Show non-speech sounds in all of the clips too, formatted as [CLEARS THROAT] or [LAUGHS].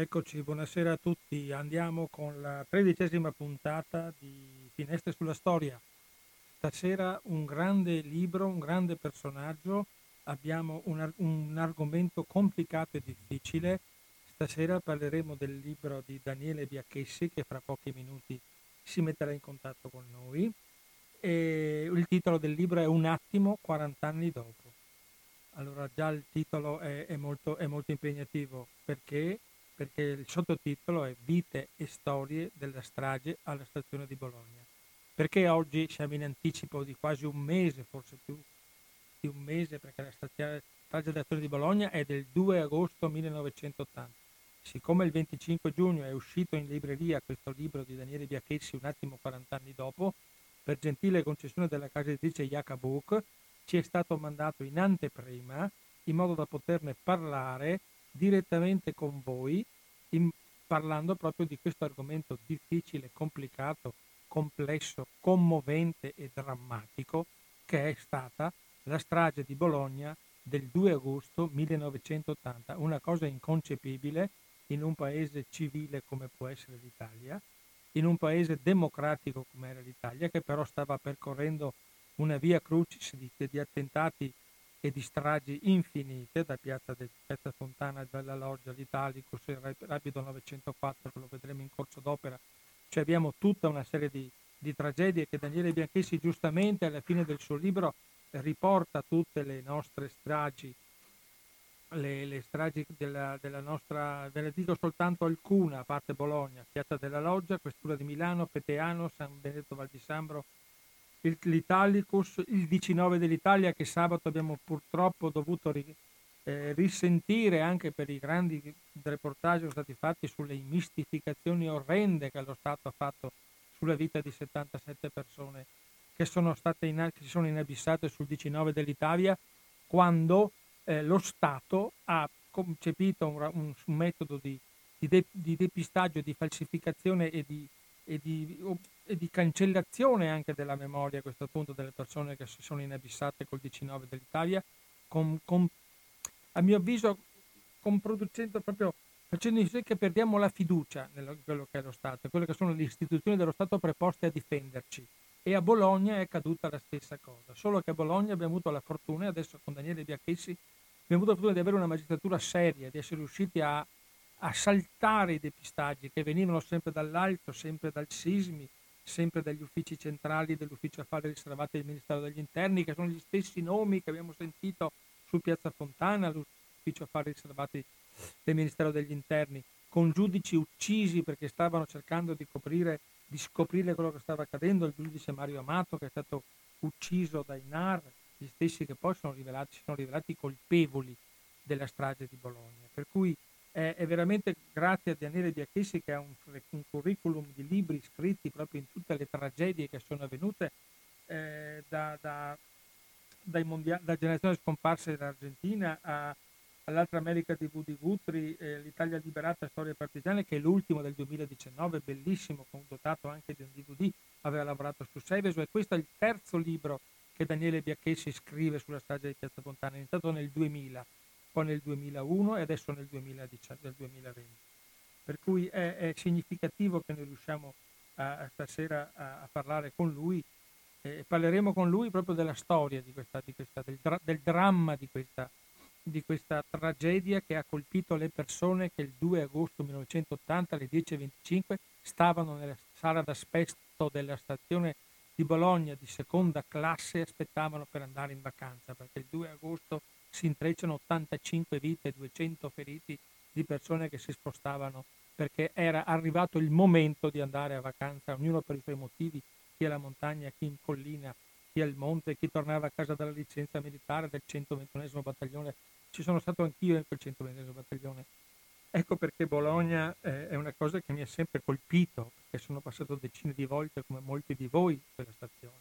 eccoci, buonasera a tutti. Andiamo con la tredicesima puntata di Finestre sulla Storia. Stasera un grande libro, un grande personaggio, abbiamo un, un argomento complicato e difficile. Stasera parleremo del libro di Daniele Biacchessi che fra pochi minuti si metterà in contatto con noi. E il titolo del libro è Un attimo, 40 anni dopo. Allora già il titolo è, è, molto, è molto impegnativo perché? Perché il sottotitolo è Vite e storie della strage alla stazione di Bologna. Perché oggi siamo in anticipo di quasi un mese, forse più di un mese, perché la strage della stazione di Bologna è del 2 agosto 1980. Siccome il 25 giugno è uscito in libreria questo libro di Daniele Biachessi un attimo 40 anni dopo, per gentile concessione della casa editrice Yaka Book, ci è stato mandato in anteprima in modo da poterne parlare direttamente con voi, in, parlando proprio di questo argomento difficile, complicato, complesso, commovente e drammatico che è stata la strage di Bologna del 2 agosto 1980, una cosa inconcepibile in un paese civile come può essere l'Italia, in un paese democratico come era l'Italia, che però stava percorrendo una via crucis di, di attentati e di stragi infinite da Piazza, de, Piazza Fontana, dalla Loggia, l'Italicus, il Rapido 904, che lo vedremo in corso d'opera. Cioè abbiamo tutta una serie di, di tragedie che Daniele Bianchessi giustamente alla fine del suo libro riporta tutte le nostre stragi, le, le stragi della, della, nostra, ve ne dico soltanto alcuna, a parte Bologna, Piazza della Loggia, Questura di Milano, Peteano, San Benedetto Val di Sambro, l'Italicus, il 19 dell'Italia che sabato abbiamo purtroppo dovuto ri, eh, risentire anche per i grandi reportage che sono stati fatti sulle mistificazioni orrende che lo Stato ha fatto sulla vita di 77 persone che sono state in, che si sono inabissate sul 19 dell'Italia quando eh, lo Stato ha concepito un, un, un metodo di, di, de, di depistaggio, di falsificazione e di e di, e di, cancellazione anche della memoria a questo punto delle persone che si sono inabissate col 19 dell'Italia, con, con, a mio avviso producendo proprio facendo in sì che perdiamo la fiducia in quello che è lo Stato, quelle che sono le istituzioni dello Stato preposte a difenderci. E a Bologna è accaduta la stessa cosa, solo che a Bologna abbiamo avuto la fortuna, e adesso con Daniele Biacchessi, abbiamo avuto la fortuna di avere una magistratura seria, di essere riusciti a a saltare i depistaggi che venivano sempre dall'alto, sempre dal sismi, sempre dagli uffici centrali dell'ufficio affari riservati del Ministero degli Interni, che sono gli stessi nomi che abbiamo sentito su Piazza Fontana, l'ufficio affari riservati del Ministero degli Interni, con giudici uccisi perché stavano cercando di, coprire, di scoprire quello che stava accadendo, il giudice Mario Amato che è stato ucciso dai NAR, gli stessi che poi sono rivelati, sono rivelati colpevoli della strage di Bologna. Per cui è, è veramente grazie a Daniele Biachessi che ha un, un, curriculum di libri scritti proprio in tutte le tragedie che sono avvenute eh, da, da, dai mondiali, da generazioni scomparse dell'Argentina a, all'altra America di Woody Guthrie, eh, l'Italia liberata, storie partigiane, che è l'ultimo del 2019, bellissimo, dotato anche di un DVD, aveva lavorato su Seveso e questo è il terzo libro che Daniele Biachessi scrive sulla strage di Piazza Fontana, è iniziato nel 2000 poi nel 2001 e adesso nel 2010, 2020. Per cui è, è, significativo che noi riusciamo a, a stasera a, a, parlare con lui e parleremo con lui proprio della storia di questa, di questa, del, del, dramma di questa, di questa tragedia che ha colpito le persone che il 2 agosto 1980 alle 10.25 stavano nella sala d'aspetto della stazione di Bologna di seconda classe e aspettavano per andare in vacanza perché il 2 agosto si intrecciano 85 vite, 200 feriti di persone che si spostavano perché era arrivato il momento di andare a vacanza, ognuno per i suoi motivi, chi alla montagna, chi in collina, chi al monte, chi tornava a casa dalla licenza militare del 121 battaglione. Ci sono stato anch'io in quel 121 battaglione. Ecco perché Bologna eh, è una cosa che mi ha sempre colpito, perché sono passato decine di volte come molti di voi in quella stazione.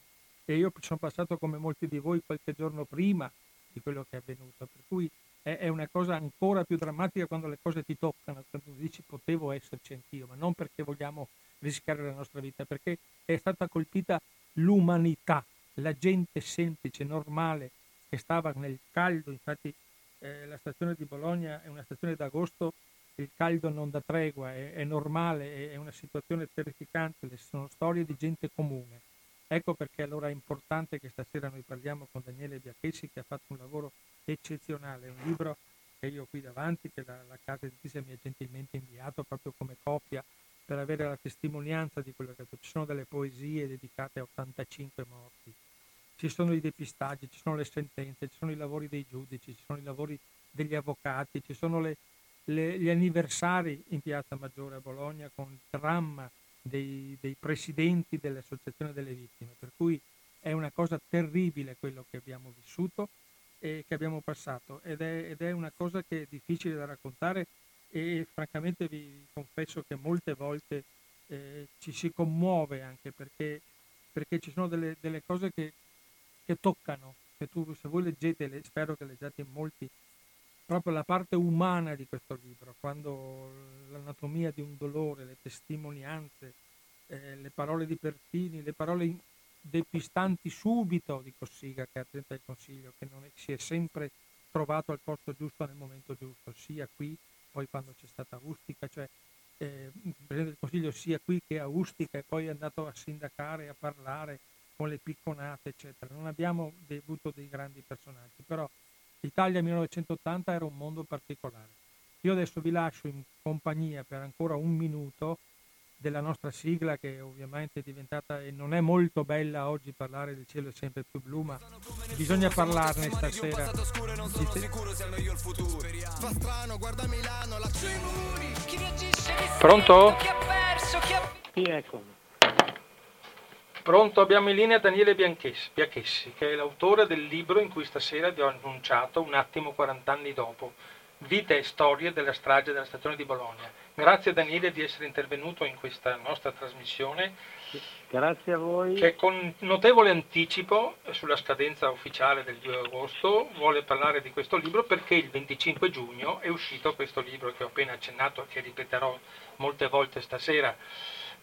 E io sono passato come molti di voi qualche giorno prima di quello che è avvenuto. Per cui è, è, una cosa ancora più drammatica quando le cose ti toccano, quando dici potevo esserci anch'io, ma non perché vogliamo rischiare la nostra vita, perché è stata colpita l'umanità, la gente semplice, normale, che stava nel caldo, infatti eh, la stazione di Bologna è una stazione d'agosto il caldo non dà tregua, è, è normale, è, una situazione terrificante, sono storie di gente comune. Ecco perché allora è importante che stasera noi parliamo con Daniele Biachessi che ha fatto un lavoro eccezionale, un libro che io ho qui davanti, che la, la casa editrice mi ha gentilmente inviato proprio come copia per avere la testimonianza di quello che ci sono delle poesie dedicate a 85 morti, ci sono i depistaggi, ci sono le sentenze, ci sono i lavori dei giudici, ci sono i lavori degli avvocati, ci sono le, le, gli anniversari in Piazza Maggiore a Bologna con il dramma dei, dei presidenti dell'Associazione delle Vittime, per cui è una cosa terribile quello che abbiamo vissuto e che abbiamo passato ed è, ed è una cosa che è difficile da raccontare e francamente vi confesso che molte volte eh, ci si commuove anche perché, perché ci sono delle, delle cose che, che toccano, che tu, se voi leggete, spero che leggiate molti, proprio la parte umana di questo libro, quando l'anatomia di un dolore, le testimonianze, eh, le parole di Pertini, le parole depistanti subito di Cossiga che è attenta al consiglio, che non è, si è sempre trovato al posto giusto nel momento giusto, sia qui poi quando c'è stata Ustica, cioè eh, il Presidente del Consiglio sia qui che a Ustica e poi è andato a sindacare, a parlare con le picconate, eccetera. Non abbiamo avuto dei grandi personaggi, però l'Italia 1980 era un mondo particolare. Io adesso vi lascio in compagnia per ancora un minuto della nostra sigla che ovviamente è diventata e non è molto bella oggi parlare del cielo è sempre più blu ma bisogna parlarne stasera pronto? sì ecco pronto abbiamo in linea Daniele Bianchessi, Bianchessi che è l'autore del libro in cui stasera vi ho annunciato un attimo 40 anni dopo Vita e storie della strage della stazione di Bologna. Grazie Daniele di essere intervenuto in questa nostra trasmissione. Grazie a voi. Che con notevole anticipo sulla scadenza ufficiale del 2 agosto vuole parlare di questo libro perché il 25 giugno è uscito questo libro che ho appena accennato e che ripeterò molte volte stasera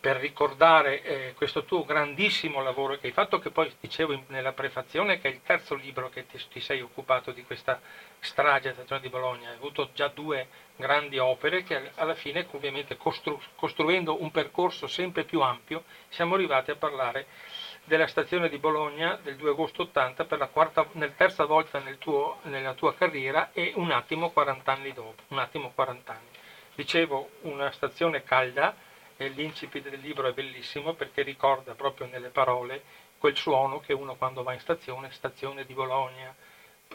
per ricordare eh, questo tuo grandissimo lavoro che hai fatto, che poi dicevo nella prefazione che è il terzo libro che ti, ti sei occupato di questa strage della stazione di Bologna, hai avuto già due grandi opere che alla fine ovviamente costru, costruendo un percorso sempre più ampio siamo arrivati a parlare della stazione di Bologna del 2 agosto 80 per la quarta, nel terza volta nel tuo, nella tua carriera e un attimo 40 anni dopo, un attimo 40 anni. Dicevo una stazione calda, l'incipit del libro è bellissimo perché ricorda proprio nelle parole quel suono che uno quando va in stazione, stazione di Bologna,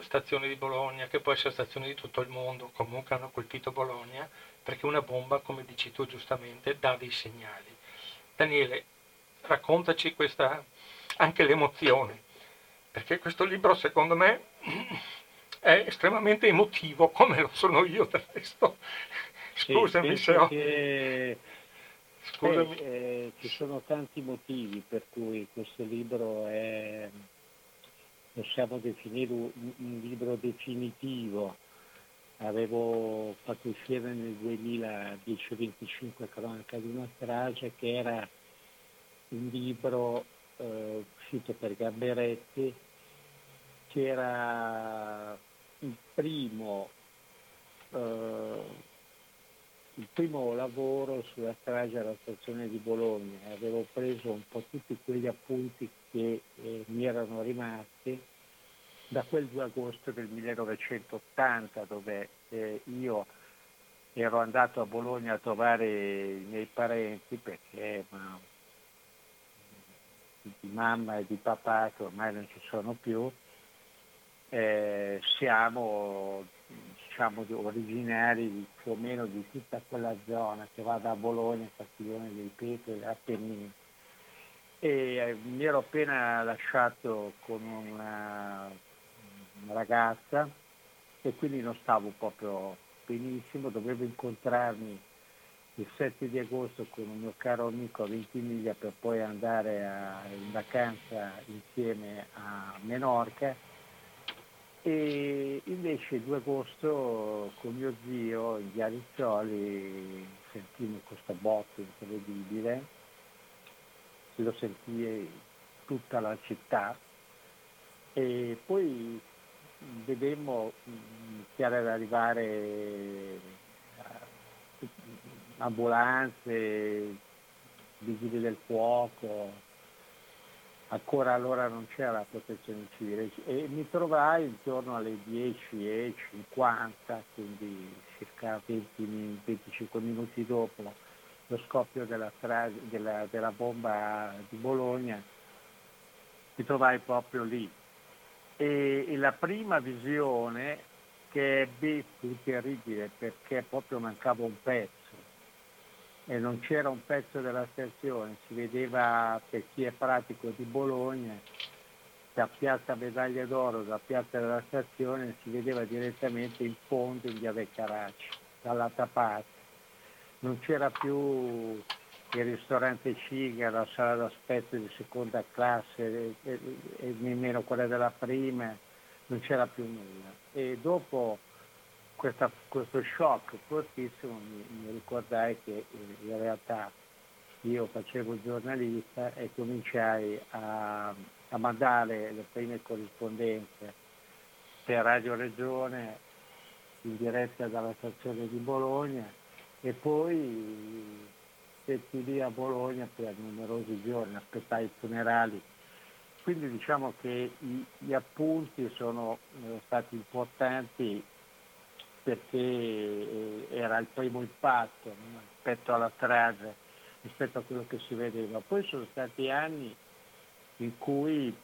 stazione di Bologna, che può essere stazione di tutto il mondo, comunque hanno colpito Bologna, perché una bomba, come dici tu giustamente, dà dei segnali. Daniele, raccontaci questa, anche l'emozione, perché questo libro secondo me [CLEARS THROAT] è estremamente emotivo, come lo sono io del resto. [LAUGHS] Scusami sì, se ho... Che Scusami. Beh, eh, ci sono tanti motivi per cui questo libro è, possiamo definire un, un libro definitivo. Avevo fatto uscire nel 2010 25 cronaca di una strage che era un libro eh, uscito per Gamberetti che era il primo eh, il primo lavoro sulla strage alla stazione di Bologna, avevo preso un po' tutti quegli appunti che eh, mi erano rimasti da quel 2 agosto del 1980 dove eh, io ero andato a Bologna a trovare i miei parenti perché ma, di mamma e di papà che ormai non ci sono più, eh, siamo diciamo, originari più o meno di tutta quella zona che va da Bologna, Castiglione dei Petri, Appennini. E eh, mi ero appena lasciato con una, una ragazza e quindi non stavo proprio benissimo, dovevo incontrarmi il 7 di agosto con un mio caro amico a Ventimiglia per poi andare a, in vacanza insieme a Menorca e invece il 2 agosto con mio zio in via Rizzoli sentimmo questo botto incredibile, lo sentì tutta la città. E poi vedemmo mm, era ad arrivare ambulanze, vigili del fuoco, ancora allora non c'era la protezione civile e mi trovai intorno alle 10.50, quindi circa 20, 25 minuti dopo lo scoppio della, della, della bomba di Bologna, mi trovai proprio lì. E, e la prima visione che ebbi fu terribile perché proprio mancava un pezzo e non c'era un pezzo della stazione, si vedeva per chi è pratico di Bologna, da piazza Medaglia d'Oro, da piazza della stazione, si vedeva direttamente in fondo in via Caracci, dall'altra parte. Non c'era più il ristorante Ciga, la sala d'aspetto di seconda classe e, e, e nemmeno quella della prima, non c'era più nulla. E dopo questa, questo shock fortissimo mi, mi ricordai che eh, in realtà io facevo giornalista e cominciai a, a mandare le prime corrispondenze per Radio Regione in diretta dalla stazione di Bologna e poi stetti lì a Bologna per numerosi giorni, aspettai i funerali. Quindi diciamo che gli appunti sono eh, stati importanti perché eh, era il primo impatto rispetto alla strage, rispetto a quello che si vedeva. Poi sono stati anni in cui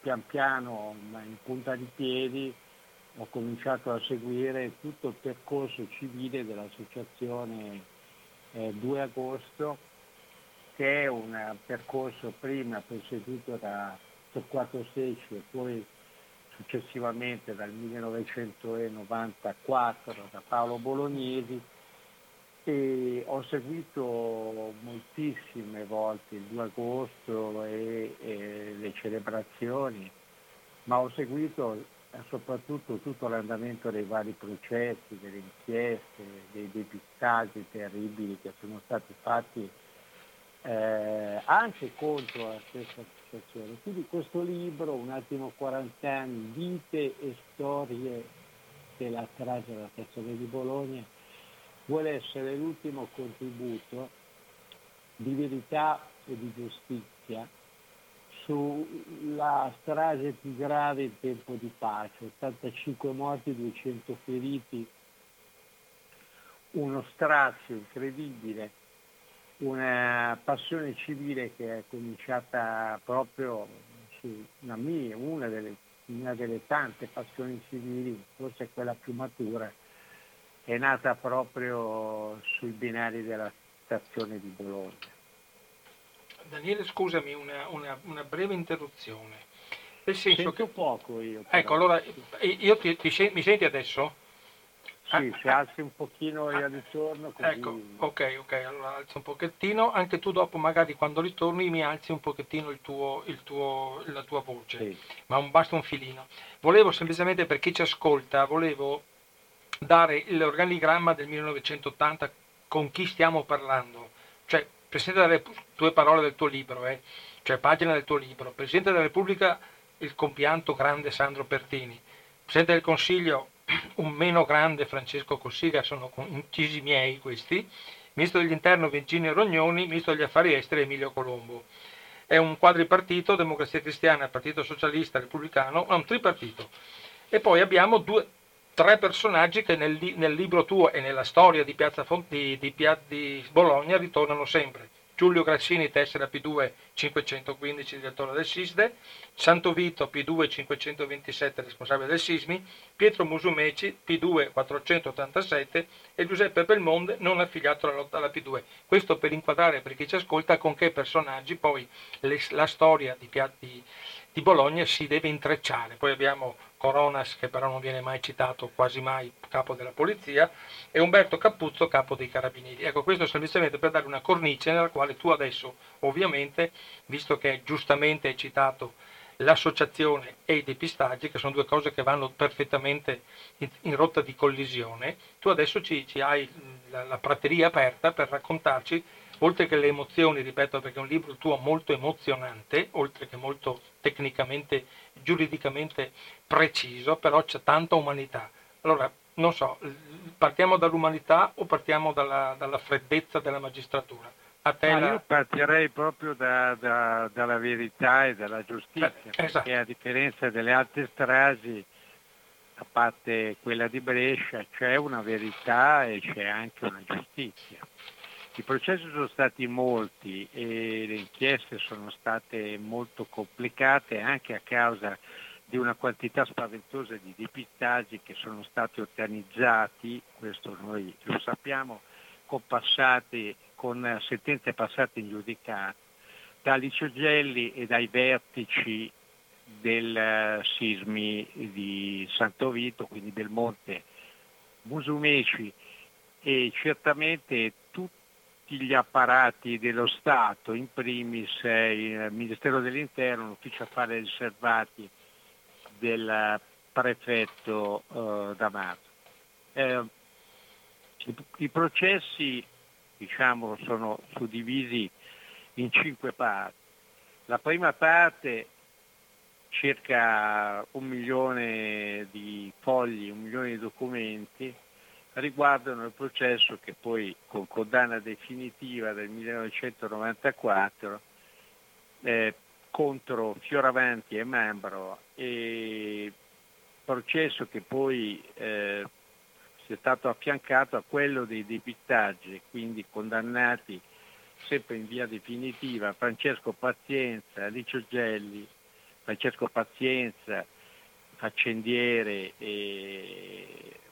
pian piano, in punta di piedi, ho cominciato a seguire tutto il percorso civile dell'associazione eh, 2 agosto, che è un percorso prima presieduto da Torquato Secci e poi successivamente dal 1994 da Paolo Bolognesi e ho seguito moltissime volte il 2 agosto e, e le celebrazioni, ma ho seguito soprattutto tutto l'andamento dei vari processi, delle inchieste, dei depistaggi terribili che sono stati fatti eh, anche contro la stessa associazione. Quindi questo libro, un attimo 40 anni, vite e storie della strage della stazione di Bologna, vuole essere l'ultimo contributo di verità e di giustizia sulla strage più grave in tempo di pace, 85 morti, 200 feriti, uno strazio incredibile una passione civile che è cominciata proprio su una mia, una delle, una delle tante passioni civili, forse quella più matura, è nata proprio sui binari della stazione di Bologna. Daniele, scusami, una, una, una breve interruzione. Nel senso Sento che... poco io. Però. Ecco, allora, io ti, ti, mi senti adesso? Sì, se alzi un pochino il ritorno così... Ecco, ok, ok, allora alzo un pochettino, anche tu dopo magari quando ritorni mi alzi un pochettino il tuo, il tuo, la tua voce, sì. ma un, basta un filino. Volevo semplicemente per chi ci ascolta, volevo dare l'organigramma del 1980 con chi stiamo parlando, cioè Presidente Repubblica, tue parole del tuo libro, eh, cioè pagina del tuo libro, Presidente della Repubblica il compianto grande Sandro Pertini, Presidente del Consiglio un meno grande Francesco Cossiga, sono incisi miei questi, ministro dell'interno Virginio Rognoni, ministro degli affari esteri Emilio Colombo. È un quadripartito, Democrazia Cristiana, Partito Socialista, Repubblicano, è un tripartito. E poi abbiamo due, tre personaggi che nel, nel, libro tuo e nella storia di Piazza di, di, di Bologna ritornano sempre. Giulio Grassini, tessera P2 515, direttore del SISDE, Santo Vito P2 527, responsabile del sismi, Pietro Musumeci P2 487 e Giuseppe Belmonde, non affiliato alla lotta alla P2. Questo per inquadrare per chi ci ascolta con che personaggi poi le, la storia di, di, di Bologna si deve intrecciare. Poi abbiamo Coronas, che però non viene mai citato, quasi mai capo della polizia, e Umberto Capuzzo, capo dei carabinieri. Ecco, questo semplicemente per dare una cornice nella quale tu adesso, ovviamente, visto che giustamente hai citato l'associazione e i depistaggi, che sono due cose che vanno perfettamente in, in rotta di collisione, tu adesso ci, ci hai la, la prateria aperta per raccontarci oltre che le emozioni, ripeto perché è un libro tuo molto emozionante, oltre che molto tecnicamente, giuridicamente preciso, però c'è tanta umanità. Allora, non so, partiamo dall'umanità o partiamo dalla, dalla freddezza della magistratura? A te la... Io partirei proprio da, da, dalla verità e dalla giustizia, eh, perché esatto. a differenza delle altre stragi, a parte quella di Brescia, c'è una verità e c'è anche una giustizia. I processi sono stati molti e le inchieste sono state molto complicate anche a causa di una quantità spaventosa di depistaggi che sono stati organizzati, questo noi lo sappiamo, con, passati, con sentenze passate in giudicato, da Licio Gelli e dai vertici del eh, sismi di Santo Vito, quindi del monte Musumeci. E certamente tutti gli apparati dello Stato, in primis il Ministero dell'Interno, l'Ufficio Affari Riservati del prefetto eh, D'Amato. Eh, i, I, processi diciamo, sono suddivisi in cinque parti. La prima parte, circa un milione di fogli, un milione di documenti, riguardano il processo che poi con condanna definitiva del 1994 eh, contro Fioravanti e Membro e processo che poi eh, è stato affiancato a quello dei depistaggi, quindi condannati sempre in via definitiva Francesco Pazienza, Alicio Gelli, Francesco Pazienza, faccendiere e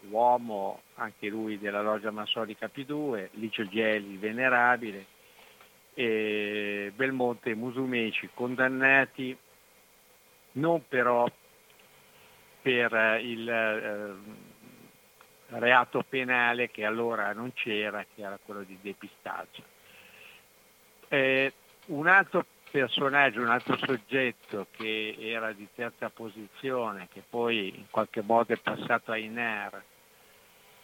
uomo anche lui della loggia massonica P2, Licio Gelli, venerabile, e Belmonte e Musumeci condannati non però per il eh, reato penale che allora non c'era, che era quello di depistaggio. Eh, un altro personaggio, un altro soggetto che era di terza posizione, che poi in qualche modo è passato a INER,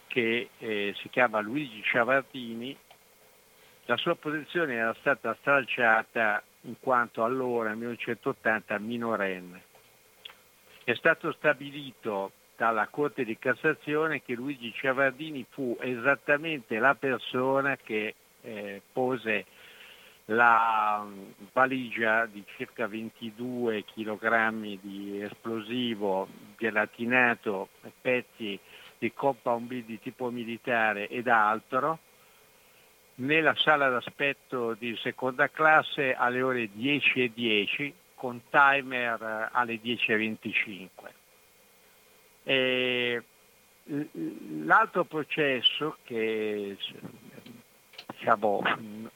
che eh, si chiama Luigi Ciavartini, la sua posizione era stata stralciata in quanto allora, nel 1980, minorenne. È stato stabilito dalla Corte di Cassazione che Luigi Ciavardini fu esattamente la persona che eh, pose la mm, valigia di circa 22 kg di esplosivo gelatinato, pezzi di compound B di tipo militare ed altro nella sala d'aspetto di seconda classe alle ore 10.10 con timer alle 10.25. E l'altro processo che diciamo,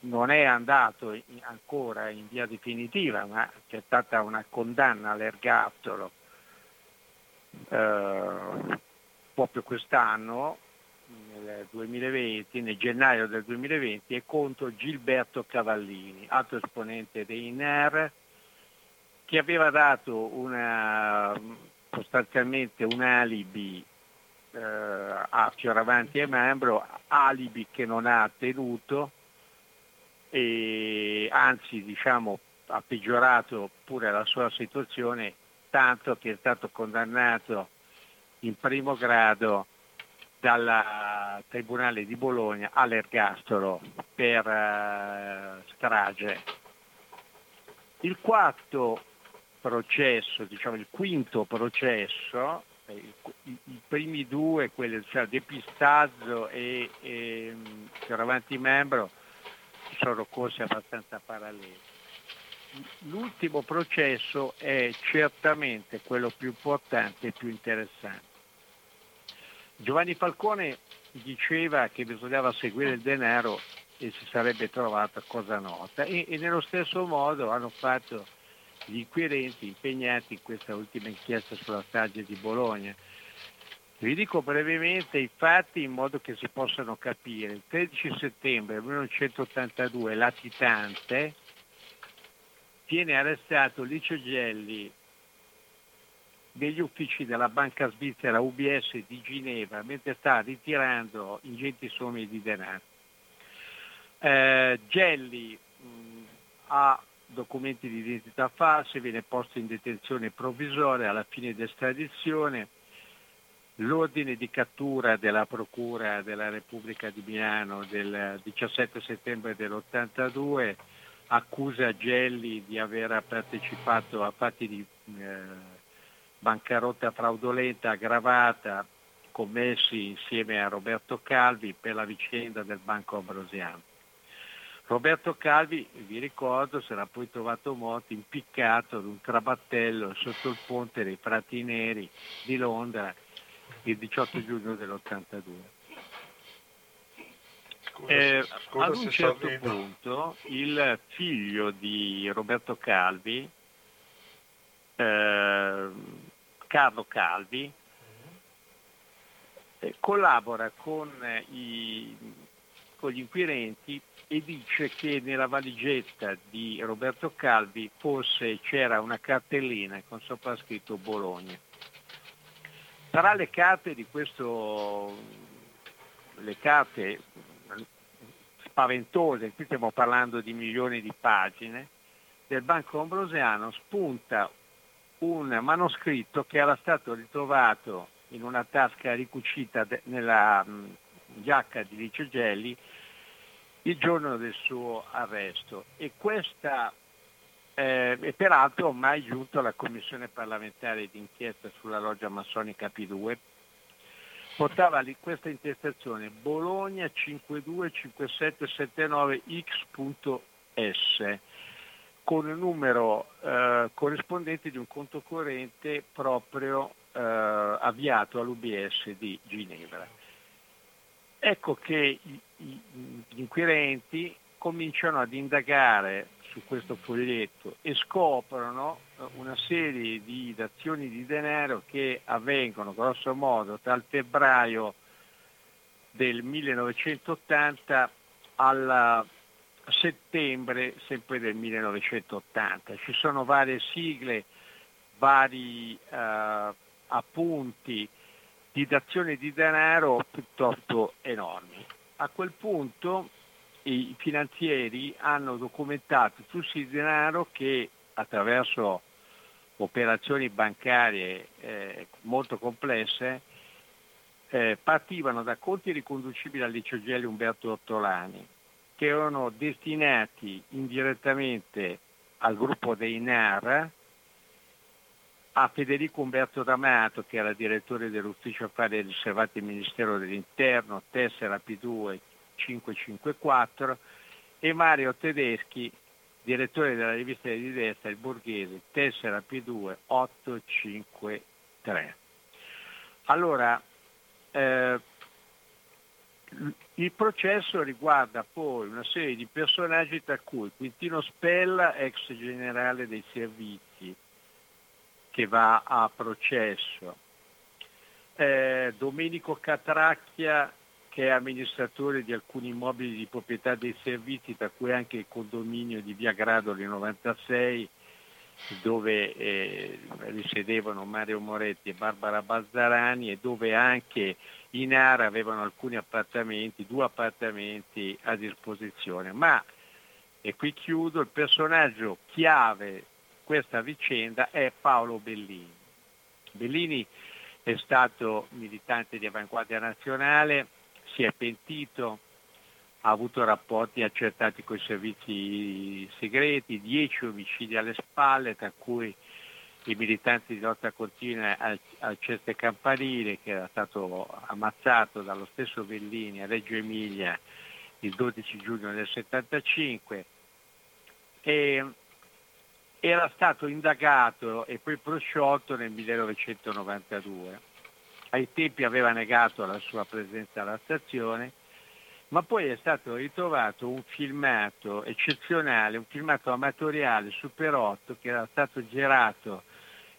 non è andato ancora in via definitiva, ma c'è stata una condanna all'ergastolo eh, proprio quest'anno, nel 2020, nel gennaio del 2020, è contro Gilberto Cavallini, altro esponente dei NER, che aveva dato una, sostanzialmente un alibi a Fioravanti e Membro, alibi che non ha tenuto e anzi diciamo, ha peggiorato pure la sua situazione tanto che è stato condannato in primo grado dal Tribunale di Bologna all'ergastolo per uh, strage. Il quarto processo, diciamo il quinto processo, eh, i, i primi due, quelli cioè depistaggio e, e Fioravanti membro, sono corsi abbastanza paralleli. L'ultimo processo è certamente quello più importante e più interessante. Giovanni Falcone diceva che bisognava seguire il denaro e si sarebbe trovata cosa nota e, e nello stesso modo hanno fatto gli inquirenti impegnati in questa ultima inchiesta sulla strage di Bologna. Vi dico brevemente i fatti in modo che si possano capire. Il 13 settembre 1982 latitante viene arrestato Licio Gelli negli uffici della banca svizzera UBS di Ginevra mentre sta ritirando ingenti somme di denaro. Eh, Gelli mh, ha documenti di identità falsi, viene posto in detenzione provvisoria alla fine di estradizione, l'ordine di cattura della Procura della Repubblica di Milano del 17 settembre dell'82 accusa Gelli di aver partecipato a fatti di eh, bancarotta fraudolenta aggravata commessi insieme a Roberto Calvi per la vicenda del Banco Ambrosiano. Roberto Calvi, vi ricordo, sarà poi trovato morto impiccato ad un trabattello sotto il ponte dei Frati Neri di Londra il 18 giugno dell'82. Scusa, eh, scusa ad un certo punto il figlio di Roberto Calvi, eh, Carlo Calvi, eh, collabora con, i, con, gli inquirenti e dice che nella valigetta di Roberto Calvi fosse, c'era una cartellina con sopra scritto Bologna. Tra le carte di questo, le carte spaventose, qui stiamo parlando di milioni di pagine, del Banco Ambrosiano spunta un manoscritto che era stato ritrovato in una tasca ricucita de- nella giacca di Licio Gelli il giorno del suo arresto e questa eh, e peraltro ormai giunto alla commissione parlamentare d'inchiesta sulla loggia massonica P2, portava lì questa intestazione Bologna 525779x.s con il numero eh, corrispondente di un conto corrente proprio eh, avviato all'UBS di Ginevra. Ecco che gli inquirenti cominciano ad indagare su questo foglietto e scoprono eh, una serie di dazioni di denaro che avvengono grosso modo dal febbraio del 1980 al settembre sempre del 1980. Ci sono varie sigle, vari eh, appunti di dazioni di denaro piuttosto enormi. A quel punto i finanzieri hanno documentato flussi di denaro che attraverso operazioni bancarie eh, molto complesse eh, partivano da conti riconducibili al Gelli Umberto Ottolani che erano destinati indirettamente al gruppo dei NAR, a Federico Umberto D'Amato, che era direttore dell'Ufficio Affari Riservati del Ministero dell'Interno, tessera P2 554, e Mario Tedeschi, direttore della rivista di destra Il Borghese, tessera P2 853. Allora, eh, il processo riguarda poi una serie di personaggi tra cui Quintino Spella, ex generale dei servizi, che va a processo, eh, Domenico Catracchia, che è amministratore di alcuni immobili di proprietà dei servizi, tra cui anche il condominio di Via Gradoli 96, dove eh, risiedevano Mario Moretti e Barbara Bazzarani e dove anche i NAR avevano alcuni appartamenti, due appartamenti a disposizione. Ma, e qui chiudo, il personaggio chiave questa vicenda è Paolo Bellini. Bellini è stato militante di Avanguardia Nazionale, si è pentito, ha avuto rapporti accertati con i servizi segreti, dieci omicidi alle spalle, tra cui i militanti di lotta continua al, al Ceste Campanile che era stato ammazzato dallo stesso Bellini a Reggio Emilia il 12 giugno del 75 e era stato indagato e poi prosciolto nel 1992. Ai tempi aveva negato la sua presenza alla stazione, ma poi è stato ritrovato un filmato eccezionale, un filmato amatoriale Super 8 che era stato girato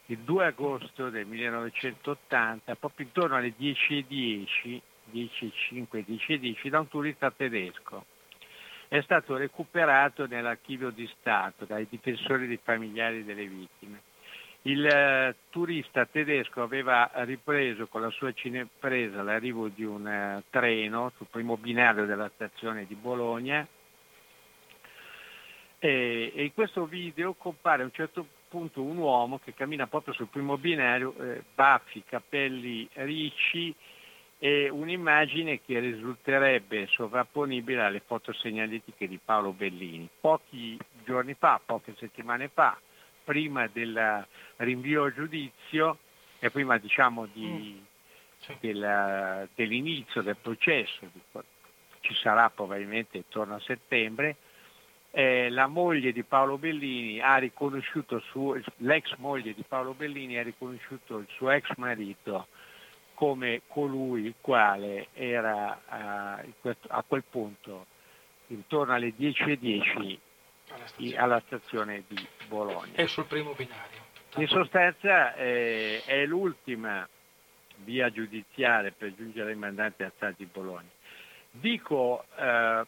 il 2 agosto del 1980, proprio intorno alle 10.10, 10.05, 10.10, da un turista tedesco. È stato recuperato nell'archivio di Stato dai difensori dei familiari delle vittime. Il eh, turista tedesco aveva ripreso con la sua cinepresa l'arrivo di un eh, treno sul primo binario della stazione di Bologna e, in questo video compare a un certo appunto un uomo che cammina proprio sul primo binario, eh, baffi, capelli ricci e un'immagine che risulterebbe sovrapponibile alle foto segnaletiche di Paolo Bellini. Pochi giorni fa, poche settimane fa, prima del rinvio a giudizio e prima diciamo di, mm. sì. del, dell'inizio del processo, ci sarà probabilmente intorno a settembre, eh, la moglie di Paolo Bellini ha riconosciuto suo, l'ex moglie di Paolo Bellini ha riconosciuto il suo ex marito come colui il quale era uh, a quel punto intorno alle 10.10 alla stazione. alla stazione di Bologna. E sul primo binario. In sostanza eh, è l'ultima via giudiziaria per giungere ai mandanti a Stato di Bologna. Dico eh,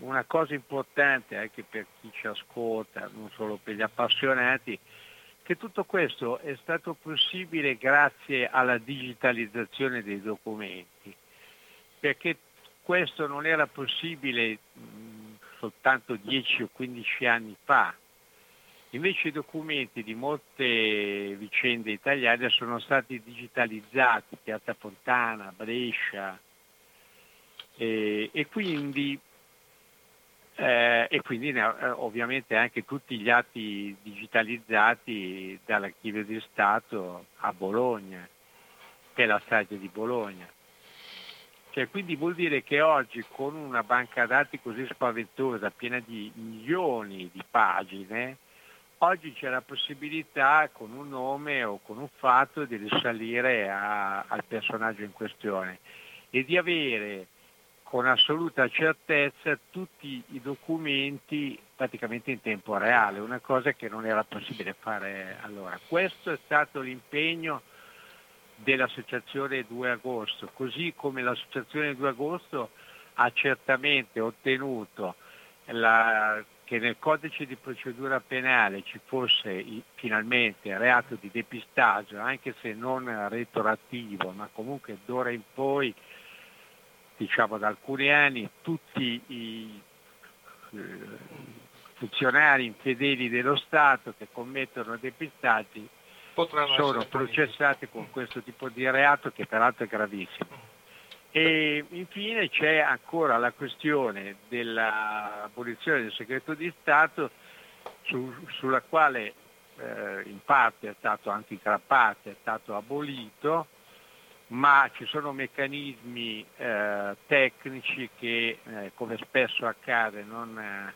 una cosa importante anche per chi ci ascolta, non solo per gli appassionati, che tutto questo è stato possibile grazie alla digitalizzazione dei documenti, perché questo non era possibile mh, soltanto 10 o 15 anni fa. Invece i documenti di molte vicende italiane sono stati digitalizzati, Piazza Fontana, Brescia, e, e quindi eh, e quindi eh, ovviamente anche tutti gli atti digitalizzati dall'archivio di Stato a Bologna, è la strage di Bologna. Cioè, quindi vuol dire che oggi con una banca dati così spaventosa, piena di milioni di pagine, oggi c'è la possibilità con un nome o con un fatto di risalire a, al personaggio in questione e di avere con assoluta certezza tutti i documenti praticamente in tempo reale, una cosa che non era possibile fare allora. Questo è stato l'impegno dell'associazione 2 agosto, così come l'associazione 2 agosto ha certamente ottenuto la, che nel codice di procedura penale ci fosse finalmente reato di depistaggio, anche se non retroattivo, ma comunque d'ora in poi diciamo da alcuni anni tutti i eh, funzionari infedeli dello Stato che commettono depistaggi Potranno sono processati con questo tipo di reato che peraltro è gravissimo. E infine c'è ancora la questione dell'abolizione del segreto di Stato su, sulla quale eh, in parte è stato anche in gran parte è stato abolito ma ci sono meccanismi eh, tecnici che, eh, come spesso accade, non, eh,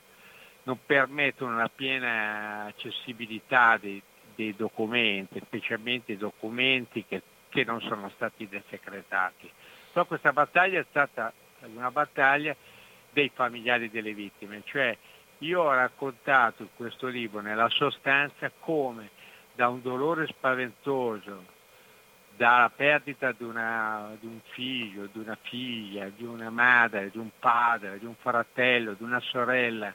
non, permettono la piena accessibilità dei, dei documenti, specialmente i documenti che, che, non sono stati desecretati. Però questa battaglia è stata una battaglia dei familiari delle vittime, cioè io ho raccontato in questo libro nella sostanza come da un dolore spaventoso dalla perdita di, una, di, un figlio, di una figlia, di una madre, di un padre, di un fratello, di una sorella,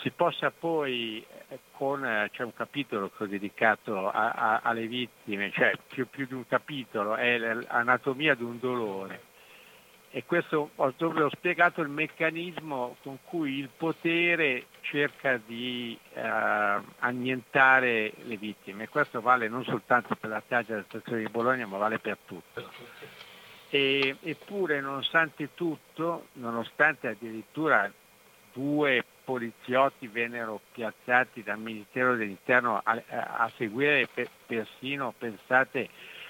si possa poi, eh, con, eh, c'è un capitolo che ho dedicato a, a, alle vittime, cioè più, più di un capitolo, è l'anatomia di un dolore e questo dove ho spiegato il meccanismo con cui il potere cerca di eh, annientare le vittime. Questo vale non soltanto per la strage della stazione di Bologna, ma vale per tutto. E, eppure, nonostante tutto, nonostante addirittura due poliziotti vennero piazzati dal Ministero dell'Interno a, a seguire per, persino, pensate,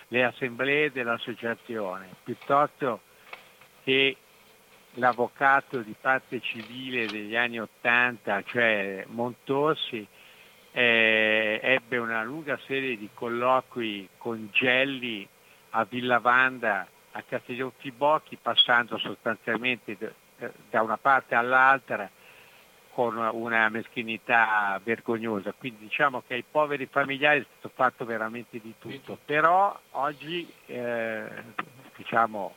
le assemblee dell'associazione, piuttosto che l'avvocato di parte civile degli anni Ottanta, cioè Montossi, eh, ebbe una lunga serie di colloqui con Gelli a Villavanda, a Castiglion Fibocchi, passando sostanzialmente da una parte all'altra con una meschinità vergognosa. Quindi diciamo che ai poveri familiari è stato fatto veramente di tutto. Però oggi eh, diciamo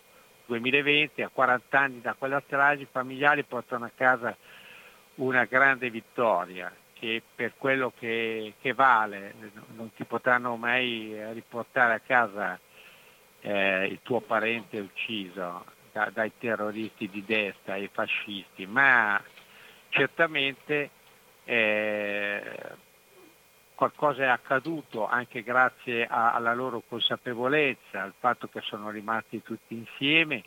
2020, a 40 anni da quella strage, i familiari portano a casa una grande vittoria che per quello che, che vale non ti potranno mai riportare a casa eh, il tuo parente ucciso da, dai terroristi di destra, i fascisti, ma certamente eh, qualcosa è accaduto anche grazie a, alla loro consapevolezza, al fatto che sono rimasti tutti insieme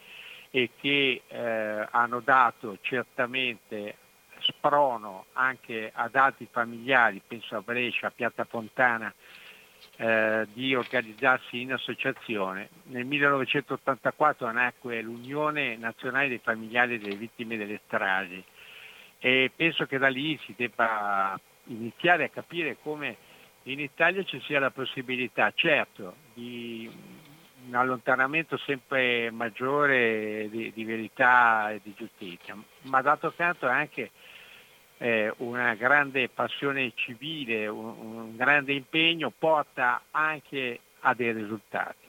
e che eh, hanno dato certamente sprono anche ad altri familiari, penso a Brescia, a Piazza Fontana, eh, di organizzarsi in associazione. Nel 1984 nacque l'Unione Nazionale dei Familiari delle Vittime delle Stragi e penso che da lì si debba iniziare a capire come in Italia ci sia la possibilità, certo, di un allontanamento sempre maggiore di, di verità e di giustizia, ma d'altro canto anche eh, una grande passione civile, un, un grande impegno porta anche a dei risultati.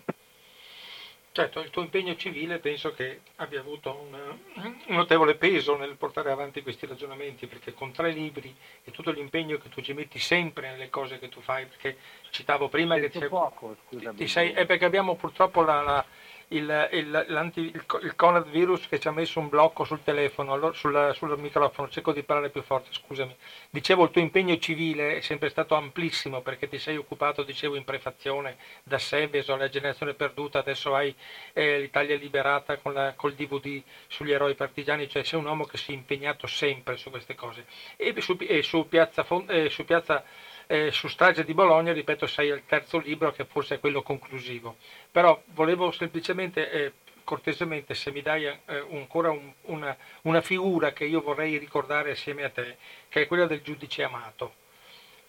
Certo, il tuo impegno civile penso che abbia avuto un, un, notevole peso nel portare avanti questi ragionamenti, perché con tre libri e tutto l'impegno che tu ci metti sempre nelle cose che tu fai, perché citavo prima che poco, scusami. Ti sei, è perché abbiamo purtroppo la, la il, il, il, il Conrad virus che ci ha messo un blocco sul telefono, allora, sul, sul, microfono, cerco di parlare più forte, scusami. Dicevo, il tuo impegno civile è sempre stato amplissimo perché ti sei occupato, dicevo in prefazione, da Seveso alla generazione perduta, adesso hai eh, l'Italia liberata con la, col DVD sugli eroi partigiani, cioè sei un uomo che si è impegnato sempre su queste cose. E su, e su Piazza, eh, su piazza eh, su Strage di Bologna, ripeto, sei al terzo libro che forse è quello conclusivo. Però volevo semplicemente, eh, cortesemente, se mi dai eh, ancora un, una, una, figura che io vorrei ricordare assieme a te, che è quella del giudice amato.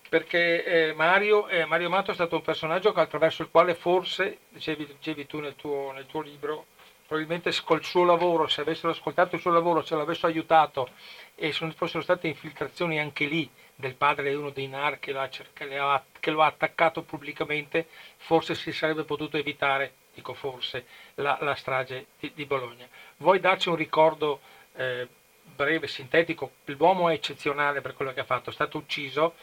Perché eh, Mario, eh, Mario Amato è stato un personaggio attraverso il quale forse, dicevi, dicevi tu nel tuo, nel tuo libro, probabilmente col suo lavoro, se avessero ascoltato il suo lavoro, se l'avessero aiutato e fossero state infiltrazioni anche lì del padre di uno dei NAR che, che, ha, che lo ha attaccato pubblicamente, forse si sarebbe potuto evitare, dico forse, la, la strage di, di, Bologna. Vuoi darci un ricordo eh, breve, sintetico? L'uomo è eccezionale per quello che ha fatto, è stato ucciso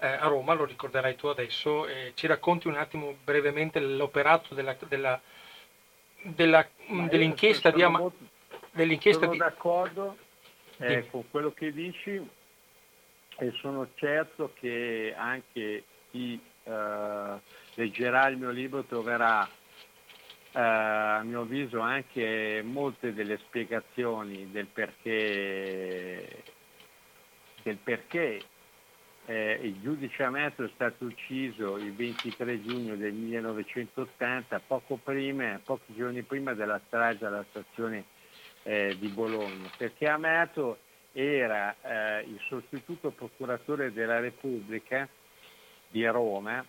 eh, a Roma, lo ricorderai tu adesso, eh, ci racconti un attimo brevemente l'operato della, della, della, dell'inchiesta di Amato. Sono di... d'accordo eh, con quello che dici e sono certo che anche chi eh, leggerà il mio libro troverà eh, a mio avviso anche molte delle spiegazioni del perché, del perché eh, il giudice Ametro è stato ucciso il 23 giugno del 1980, poco prima, pochi giorni prima della strage alla stazione eh, di Bologna, perché Ametro era eh, il sostituto procuratore della Repubblica di Roma,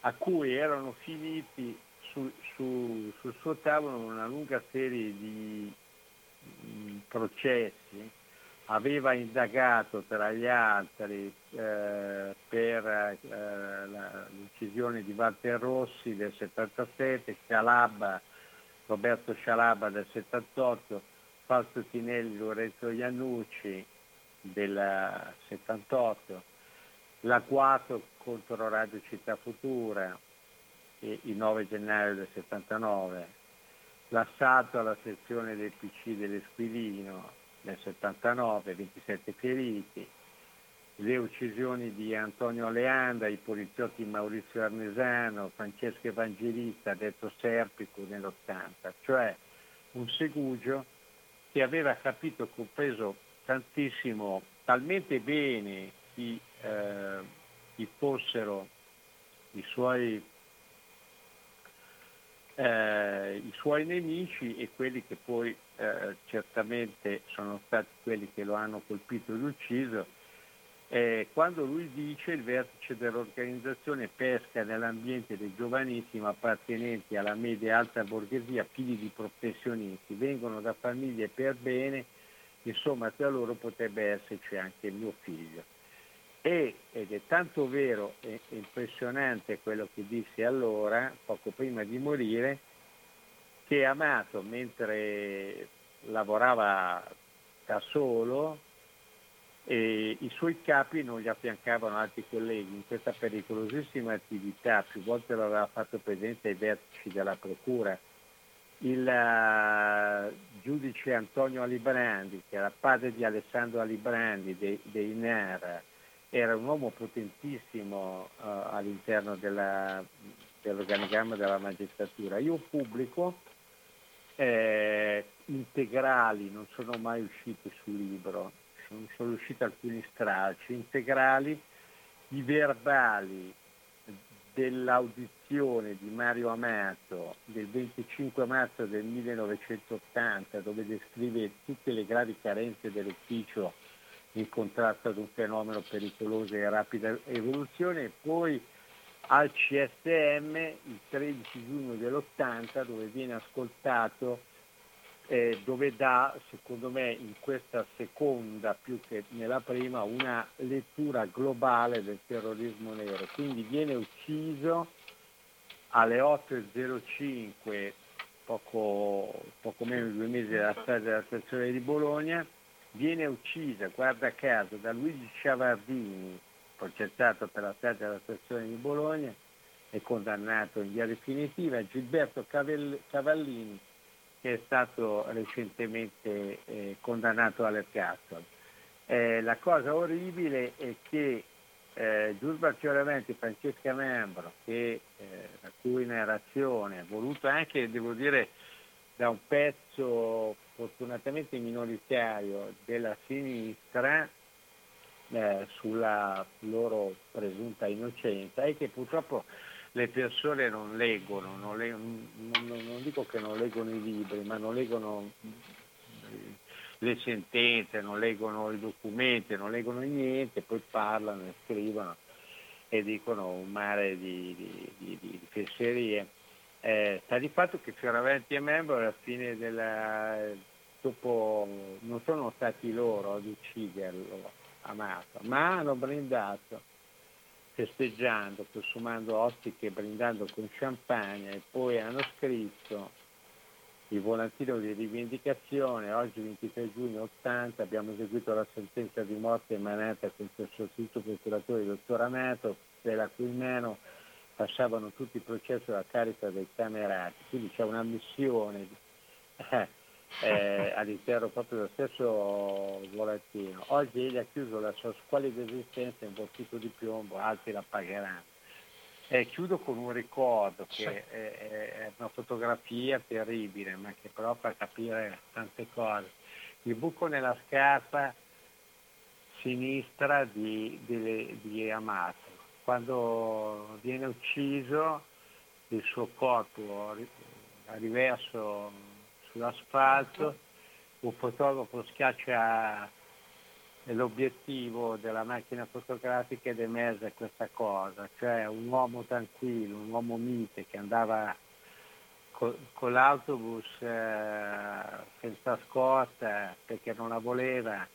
a cui erano finiti su, su, sul suo tavolo una lunga serie di mh, processi, aveva indagato tra gli altri eh, per eh, la, l'uccisione di Walter Rossi del 77, Scialabba, Roberto Scialabba del 78, Fausto Tinelli, Lorenzo Iannucci del 78, l'agguato contro Radio Città Futura il 9 gennaio del 79, l'assalto alla sezione del PC dell'Esquilino nel 79, 27 feriti, le uccisioni di Antonio Leanda, i poliziotti Maurizio Arnesano, Francesco Evangelista, detto Serpico nell'80, cioè un segugio che aveva capito e compreso tantissimo, talmente bene chi, eh, chi fossero i suoi, eh, i suoi, nemici e quelli che poi eh, certamente sono stati quelli che lo hanno colpito e ucciso eh, quando lui dice il vertice dell'organizzazione pesca nell'ambiente dei giovanissimi appartenenti alla media e alta borghesia, figli di professionisti, vengono da famiglie per bene, insomma tra loro potrebbe esserci anche mio figlio. E, ed è tanto vero e impressionante quello che disse allora, poco prima di morire, che Amato, mentre lavorava da solo, e i suoi capi non gli affiancavano altri colleghi in questa pericolosissima attività, più volte lo aveva fatto presente ai vertici della Procura, il uh, giudice Antonio Alibrandi, che era padre di Alessandro Alibrandi dei, dei NER, era un uomo potentissimo uh, all'interno della, dell'organigramma della magistratura. Io pubblico eh, integrali, non sono mai usciti sul libro, sono, sono usciti alcuni stralci, integrali. I verbali dell'audizione di Mario Amato del 25 marzo del 1980 dove descrive tutte le gravi carenze dell'ufficio in contrasto ad un fenomeno pericoloso e rapida evoluzione e poi al CSM il 13 giugno dell'80 dove viene ascoltato eh, dove dà, secondo me, in questa seconda più che nella prima, una lettura globale del terrorismo nero. Quindi viene ucciso alle 8.05, poco, poco meno di due mesi dalla strada della stazione di Bologna, viene uccisa, guarda caso, da Luigi Ciavardini, processato per la strada della stazione di Bologna e condannato in via definitiva, Gilberto Cavallini, che è stato recentemente eh, condannato all'ergastolo. Eh, la cosa orribile è che eh, Giulio Barciolamenti e Francesca Membro, che, eh, la cui narrazione è voluta anche, devo dire, da un pezzo fortunatamente minoritario della sinistra eh, sulla loro presunta innocenza e che purtroppo le persone non leggono, non, le, non, non, dico che non leggono i libri, ma non leggono le sentenze, non leggono i documenti, non leggono niente, poi parlano e scrivono e dicono un mare di, di, di, di fesserie. Eh, sta di fatto che Fioravanti e Membro alla fine della, dopo non sono stati loro ad ucciderlo amato, ma hanno brindato festeggiando, consumando ostiche, brindando con champagne e poi hanno scritto il volantino di rivendicazione, oggi 23 giugno 80 abbiamo eseguito la sentenza di morte emanata contro il sostituto procuratore dottor Amato, per la cui meno passavano tutti i processi alla carica dei camerati, quindi c'è una missione eh, eh, all'interno proprio dello stesso volantino. Oggi egli ha chiuso la sua squalida esistenza in bottito di piombo, altri la pagheranno. Eh, chiudo con un ricordo che è, è, una fotografia terribile, ma che però fa capire tante cose. Il buco nella scarpa sinistra di, di, di Amato. Quando viene ucciso il suo corpo riverso sull'asfalto, un fotografo schiaccia l'obiettivo della macchina fotografica ed emerge questa cosa, cioè un uomo tranquillo, un uomo mite che andava co- con l'autobus eh, senza scorta perché non la voleva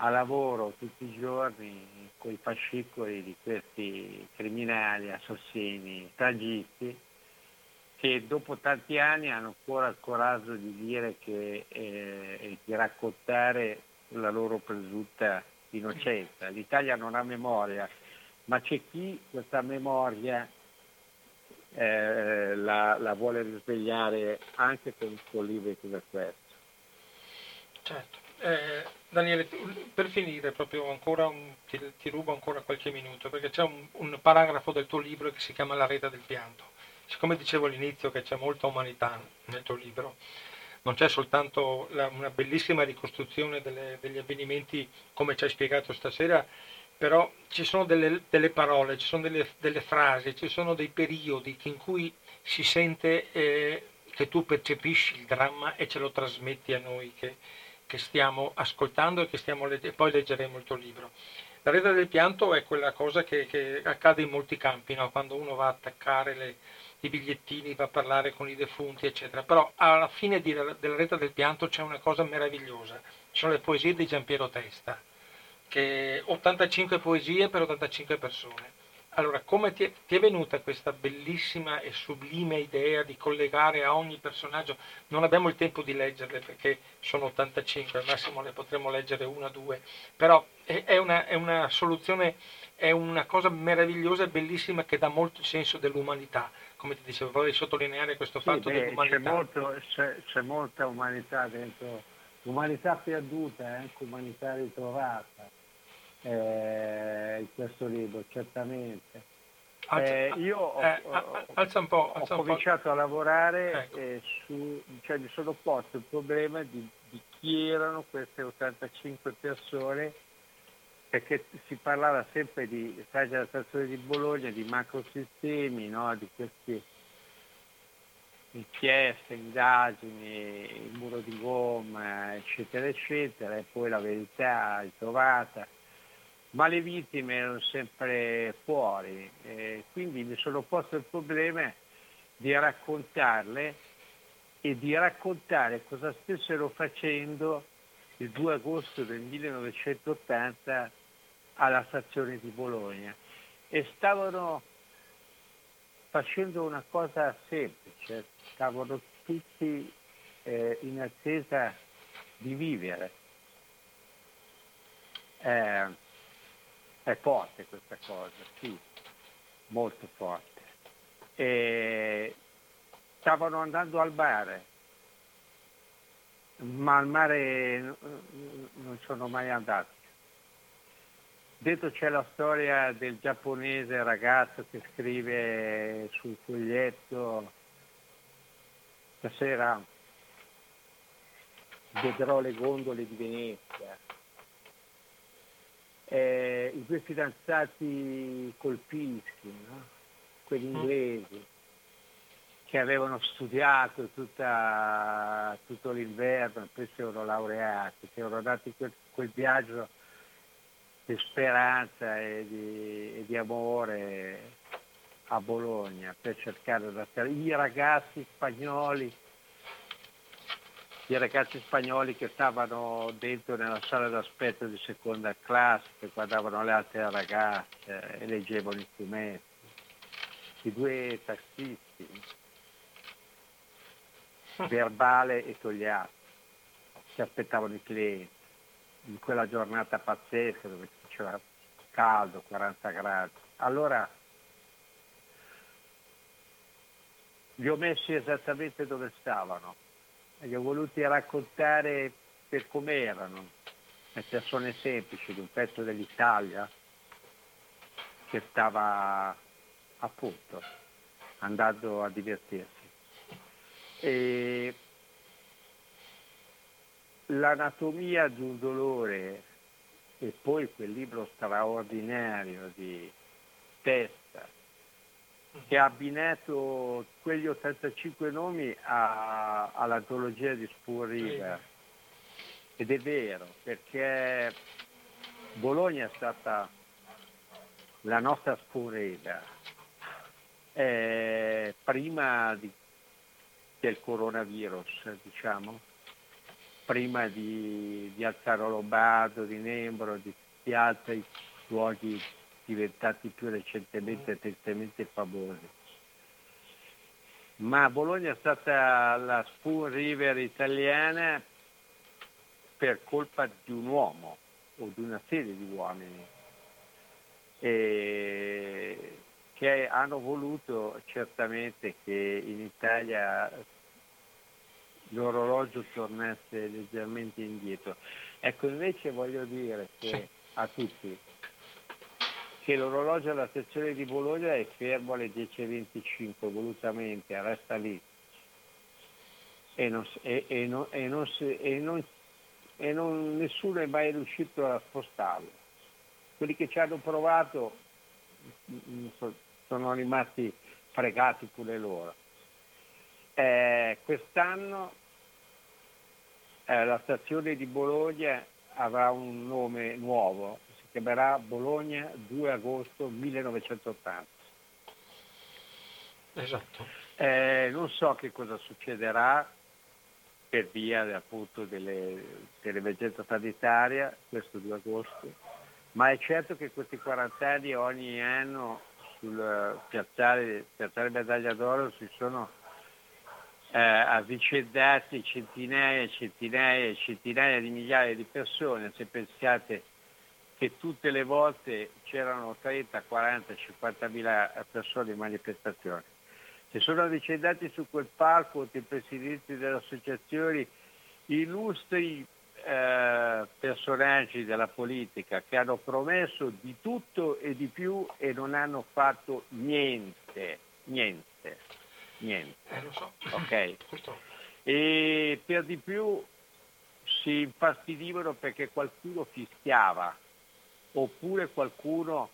a lavoro tutti i giorni con i fascicoli di questi criminali, assassini, tragisti che dopo tanti anni hanno ancora il coraggio di dire che, eh, di raccontare la loro presunta innocenza. L'Italia non ha memoria, ma c'è chi questa memoria eh, la, la, vuole risvegliare anche con, con libri come questo. Certo. Eh, Daniele, per finire proprio ancora un, ti, ti, rubo ancora qualche minuto perché c'è un, un paragrafo del tuo libro che si chiama La rete del pianto siccome dicevo all'inizio che c'è molta umanità nel tuo libro, non c'è soltanto la, una bellissima ricostruzione delle, degli avvenimenti come ci hai spiegato stasera, però ci sono delle, delle parole, ci sono delle, delle, frasi, ci sono dei periodi in cui si sente eh, che tu percepisci il dramma e ce lo trasmetti a noi che, che stiamo ascoltando e che stiamo leggendo, poi leggeremo il tuo libro. La rete del pianto è quella cosa che, che accade in molti campi, no? quando uno va a attaccare le, i bigliettini, va a parlare con i defunti, eccetera. Però alla fine di, della rete del pianto c'è una cosa meravigliosa, ci sono le poesie di Giampiero Testa, che 85 poesie per 85 persone. Allora, come ti è, ti è, venuta questa bellissima e sublime idea di collegare a ogni personaggio? Non abbiamo il tempo di leggerle perché sono 85, al massimo ne potremo leggere una o due, però è, è, una, è una soluzione, è una cosa meravigliosa e bellissima che dà molto senso dell'umanità come ti dicevo, vorrei sottolineare questo sì, fatto beh, dell'umanità. C'è, molto, c'è, c'è, molta umanità dentro, umanità perduta e anche umanità ritrovata. eh, in questo libro, certamente. Alza, eh, io ho, eh, alza un po', alza ho cominciato a lavorare ecco. e su, cioè mi sono posto il problema di, di chi erano queste 85 persone perché si parlava sempre di sai della stazione di Bologna, di macrosistemi, no? di queste inchieste, indagini, il muro di gomma, eccetera, eccetera, e poi la verità ritrovata ma le vittime erano sempre fuori, eh, quindi mi sono posto il problema di raccontarle e di raccontare cosa stessero facendo il 2 agosto del 1980 alla stazione di Bologna e stavano facendo una cosa semplice, stavano tutti eh, in attesa di vivere. Eh, è forte questa cosa, sì, molto forte. E stavano andando al mare, ma al mare non sono mai andati. Dentro c'è la storia del giapponese ragazzo che scrive sul foglietto stasera vedrò le gondole di Venezia eh, i due fidanzati Colpischi, no? quelli inglesi, che avevano studiato tutta, tutto l'inverno poi si erano laureati, si erano andati quel, quel viaggio di speranza e di, e di, amore a Bologna per cercare da i ragazzi spagnoli i ragazzi spagnoli che stavano dentro nella sala d'aspetto di seconda classe, che guardavano le altre ragazze e leggevano i fumetti, i due tassisti, verbale e togliato, che aspettavano i clienti, in quella giornata pazzesca dove c'era caldo, 40 gradi. Allora li ho messi esattamente dove stavano li ho voluti raccontare per come erano, le persone semplici di un pezzo dell'Italia che stava appunto andando a divertirsi. E l'anatomia di un dolore e poi quel libro straordinario di testa che ha abbinato quegli 85 nomi a, all'antologia di Spoon River. Ed è vero, perché Bologna è stata la nostra Spoon River. Eh, prima di, del coronavirus, diciamo, prima di, di Alzaro Lombardo, di Nembro, di, di altri luoghi diventati più recentemente tristemente famosi. Ma Bologna è stata la Spoon River italiana per colpa di un uomo o di una serie di uomini che hanno voluto certamente che in Italia l'orologio tornasse leggermente indietro. Ecco, invece voglio dire che a tutti che l'orologio alla sezione di Bologna è fermo alle 10.25 volutamente, resta lì e, non, e, e, non, non, e nessuno è mai riuscito a spostarlo. Quelli che ci hanno provato mm, mm, sono rimasti fregati pure loro. Eh, quest'anno eh, la stazione di Bologna avrà un nome nuovo, chiamerà Bologna 2 agosto 1980. Esatto. Eh, non so che cosa succederà per via appunto delle, dell'emergenza sanitaria questo 2 agosto, ma è certo che questi 40 anni ogni anno sul piazzale, piazzale Medaglia d'Oro si sono eh, avvicendati centinaia e centinaia e centinaia di migliaia di persone, se pensate che tutte le volte c'erano 30, 40, 50 mila persone in manifestazione. Si sono avvicendati su quel palco i presidenti delle associazioni, illustri eh, personaggi della politica che hanno promesso di tutto e di più e non hanno fatto niente, niente, niente. Eh, lo so. Ok? [LAUGHS] E per di più si infastidivano perché qualcuno fischiava oppure qualcuno,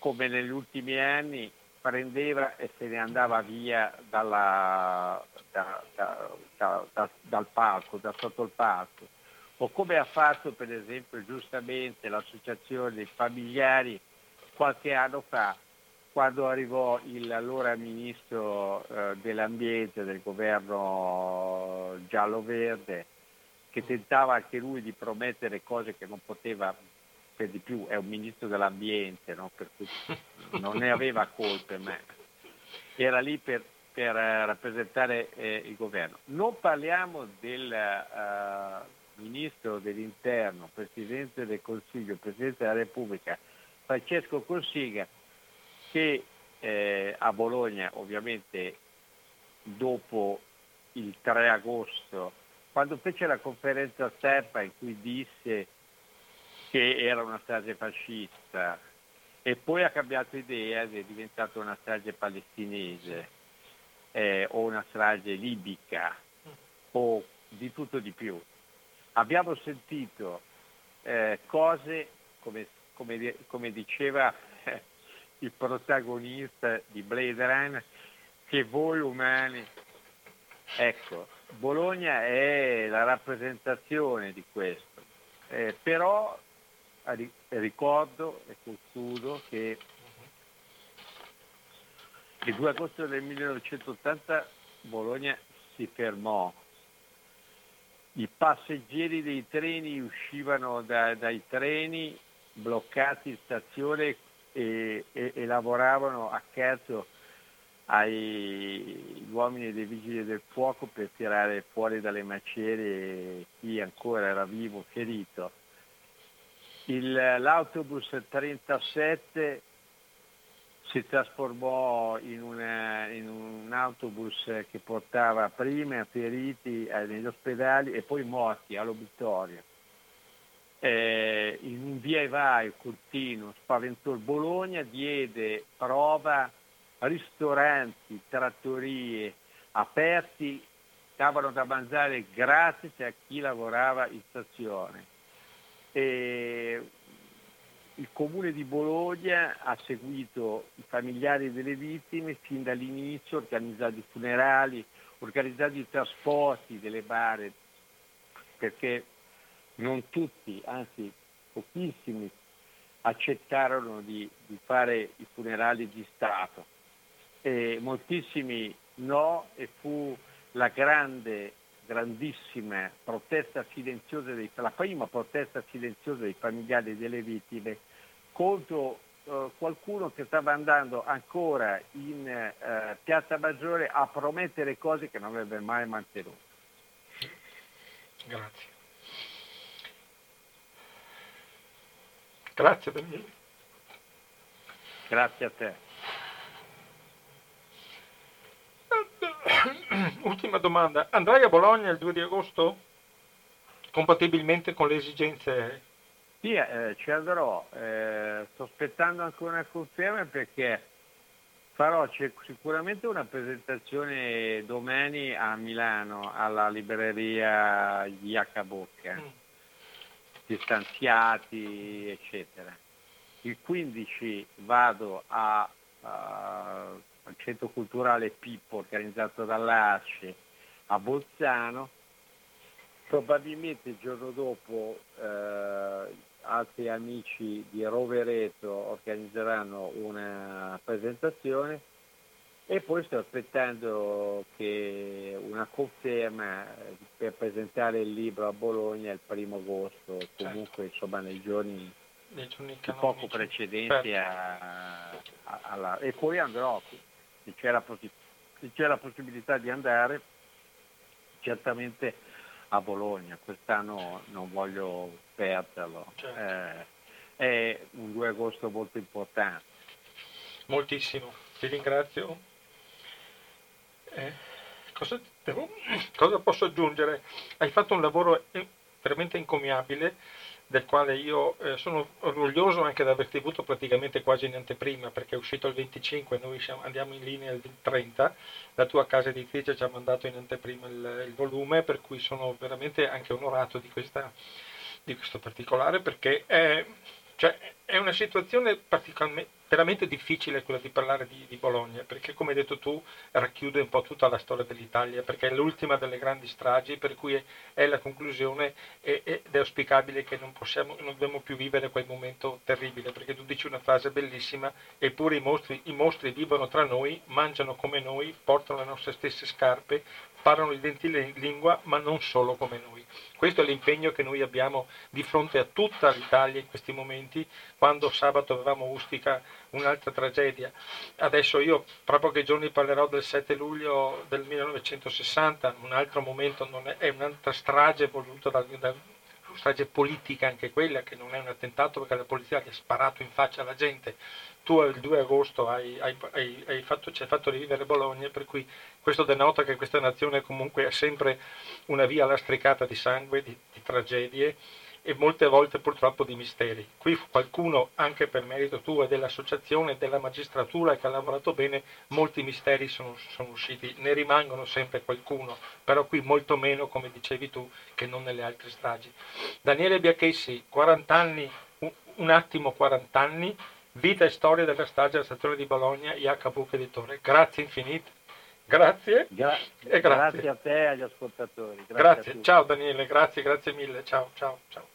come negli ultimi anni, prendeva e se ne andava via dalla, da, da, da, dal palco, da sotto il palco. O come ha fatto per esempio giustamente l'associazione dei familiari qualche anno fa, quando arrivò il allora ministro eh, dell'ambiente del governo giallo-verde, che tentava anche lui di promettere cose che non poteva per di più è un ministro dell'ambiente, no? per cui [LAUGHS] non ne aveva colpe, ma era lì per, per uh, rappresentare eh, il governo. Non parliamo del uh, ministro dell'interno, presidente del Consiglio, presidente della Repubblica, Francesco Consiga, che eh, a Bologna ovviamente dopo il 3 agosto, quando fece la conferenza stampa in cui disse che era una strage fascista e poi ha cambiato idea ed è diventata una strage palestinese eh, o una strage libica o di tutto di più. Abbiamo sentito eh, cose, come, come, come diceva il protagonista di Blade Runner, che voi umani, ecco, Bologna è la rappresentazione di questo, eh, però ricordo e concludo che il 2 agosto del 1980 Bologna si fermò. I passeggeri dei treni uscivano da, dai treni bloccati in stazione e, e, e lavoravano accanto agli uomini dei vigili del fuoco per tirare fuori dalle macerie chi ancora era vivo ferito il, l'autobus 37 si trasformò in, una, in, un autobus che portava prima feriti negli ospedali e poi morti all'obitorio. Eh, in un via e vai continuo spaventò il Bologna, diede prova ristoranti, trattorie aperti, davano da mangiare gratis a chi lavorava in stazione. E il comune di Bologna ha seguito i familiari delle vittime fin dall'inizio, organizzando i funerali, organizzando i trasporti delle bare, perché non tutti, anzi pochissimi, accettarono di, di fare i funerali di Stato. E moltissimi no e fu la grande grandissima protesta silenziosa, dei, la prima protesta silenziosa dei familiari delle vittime contro eh, qualcuno che stava andando ancora in eh, Piazza Maggiore a promettere cose che non avrebbe mai mantenuto. Grazie. Grazie Daniele. Grazie a te. [COUGHS] Ultima domanda, andrai a Bologna il 2 di agosto? Compatibilmente con le esigenze? Sì, eh, ci andrò, eh, sto aspettando ancora una conferma perché farò sicuramente una presentazione domani a Milano alla libreria Iaca Bocca, distanziati eccetera. Il 15 vado a, a al centro culturale Pippo organizzato dall'ASCE a Bolzano. Probabilmente il giorno dopo eh, altri amici di Rovereto organizzeranno una presentazione e poi sto aspettando che una conferma per presentare il libro a Bologna il primo agosto, comunque certo. insomma nei giorni, nei giorni poco precedenti certo. a, a, alla... e poi andrò se c'è la, se c'è la possibilità di andare, certamente a Bologna, quest'anno non voglio perderlo. Certo. Eh, è un 2 agosto molto importante. Moltissimo, ti ringrazio. Eh, cosa, devo, cosa, posso aggiungere? Hai fatto un lavoro veramente incommiabile del quale io eh, sono orgoglioso anche di averti avuto praticamente quasi in anteprima perché è uscito il 25 noi siamo, andiamo in linea il 30 la tua casa editrice ci ha mandato in anteprima il, il volume per cui sono veramente anche onorato di, questa, di questo particolare perché è, cioè, è una situazione particolarmente veramente difficile quella di parlare di, di, Bologna, perché come hai detto tu racchiude un po' tutta la storia dell'Italia, perché è l'ultima delle grandi stragi, per cui è, è la conclusione ed è auspicabile che non, possiamo, non dobbiamo più vivere quel momento terribile, perché tu dici una frase bellissima, eppure i mostri, i mostri vivono tra noi, mangiano come noi, portano le nostre stesse scarpe, parlano i denti in lingua, ma non solo come noi. Questo è l'impegno che noi abbiamo di fronte a tutta l'Italia in questi momenti, quando sabato avevamo Ustica un'altra tragedia. Adesso io tra pochi giorni parlerò del 7 luglio del 1960, un altro momento, è, è, un'altra strage voluta da, da strage politica anche quella, che non è un attentato perché la polizia gli ha sparato in faccia alla gente. Tu il 2 agosto hai, hai, hai fatto, ci hai fatto rivivere Bologna, per cui questo denota che questa nazione comunque è sempre una via lastricata di sangue, di, di tragedie e molte volte purtroppo di misteri. Qui qualcuno, anche per merito tuo e dell'associazione e della magistratura che ha lavorato bene, molti misteri sono, sono, usciti, ne rimangono sempre qualcuno, però qui molto meno, come dicevi tu, che non nelle altre stragi. Daniele Biachessi, 40 anni, un attimo 40 anni, vita e storia della strage della stazione di Bologna, IH Editore. Grazie infinite. Grazie. Gra- grazie. grazie. a te e agli ascoltatori. Grazie. grazie. Ciao Daniele, grazie, grazie mille. Ciao, ciao, ciao.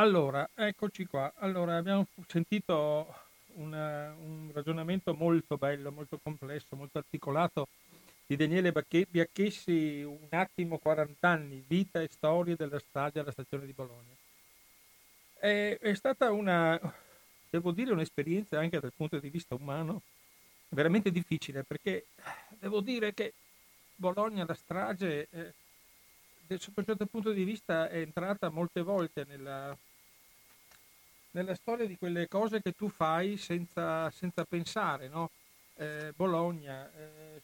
Allora, eccoci qua. Allora, abbiamo sentito una, un ragionamento molto bello, molto complesso, molto articolato di Daniele Biacchessi, Un attimo 40 anni, vita e storie della strage alla stazione di Bologna. È, è stata una, devo dire, un'esperienza anche dal punto di vista umano veramente difficile perché devo dire che Bologna, la strage, eh, sotto un certo punto di vista è entrata molte volte nella, nella storia di quelle cose che tu fai senza, senza pensare, no? Eh, Bologna, eh,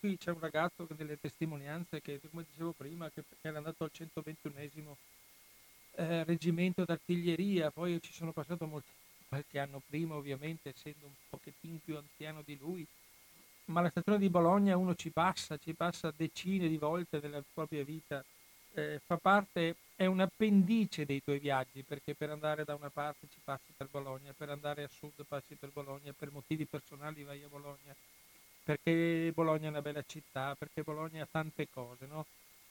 qui c'è un ragazzo che delle testimonianze che, come dicevo prima, che, era andato al 121 eh, reggimento d'artiglieria, poi ci sono passato molti, qualche anno prima ovviamente, essendo un pochettino più anziano di lui, ma la stazione di Bologna uno ci passa, ci passa decine di volte nella propria vita, eh, fa parte, è un appendice dei tuoi viaggi, perché per andare da una parte ci passi per Bologna, per andare a sud passi per Bologna, per motivi personali vai a Bologna, perché Bologna è una bella città, perché Bologna ha tante cose, no?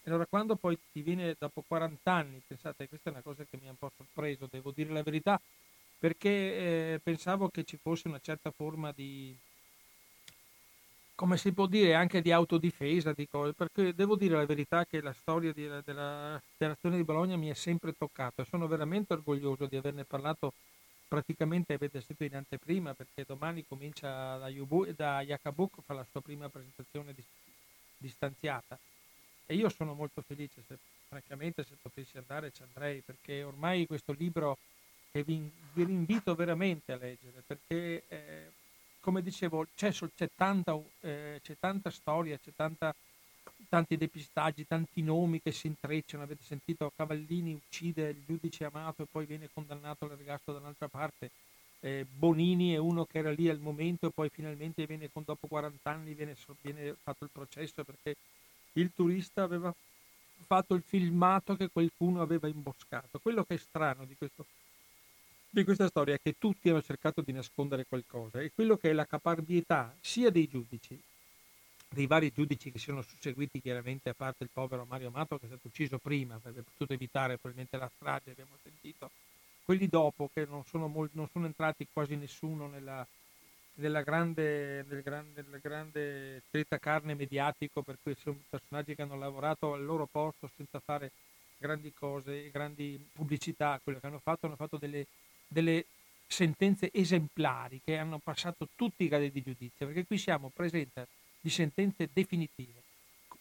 Allora quando poi ti viene dopo 40 anni, pensate, questa è una cosa che mi ha un po' sorpreso, devo dire la verità, perché eh, pensavo che ci fosse una certa forma di, come si può dire, anche di autodifesa, di cose, perché devo dire la verità che la storia di, della Federazione di Bologna mi è sempre toccata. Sono veramente orgoglioso di averne parlato praticamente, avete sentito in anteprima, perché domani comincia da, Yubu, da Yakabuk, fa la sua prima presentazione distanziata. E io sono molto felice, se, francamente se potessi andare ci andrei, perché ormai questo libro che vi, vi invito veramente a leggere, perché... Eh, come dicevo, c'è, c'è, tanta, eh, c'è tanta, storia, c'è tanta, tanti depistaggi, tanti nomi che si intrecciano. Avete sentito Cavallini uccide il giudice amato e poi viene condannato all'ergastolo da un'altra parte. Eh, Bonini è uno che era lì al momento e poi finalmente viene, dopo 40 anni viene, viene fatto il processo perché il turista aveva fatto il filmato che qualcuno aveva imboscato. Quello che è strano di questo di questa storia è che tutti hanno cercato di nascondere qualcosa e quello che è la caparbietà sia dei giudici, dei vari giudici che si sono susseguiti chiaramente a parte il povero Mario Amato che è stato ucciso prima, avrebbe potuto evitare probabilmente la strage, abbiamo sentito, quelli dopo che non sono, molti, non sono entrati quasi nessuno nella, nella grande, nel grande, nel grande carne mediatico, per cui sono personaggi che hanno lavorato al loro posto senza fare grandi cose, grandi pubblicità, quello che hanno fatto, hanno fatto delle delle sentenze esemplari che hanno passato tutti i gradi di giudizio, perché qui siamo presenti di sentenze definitive,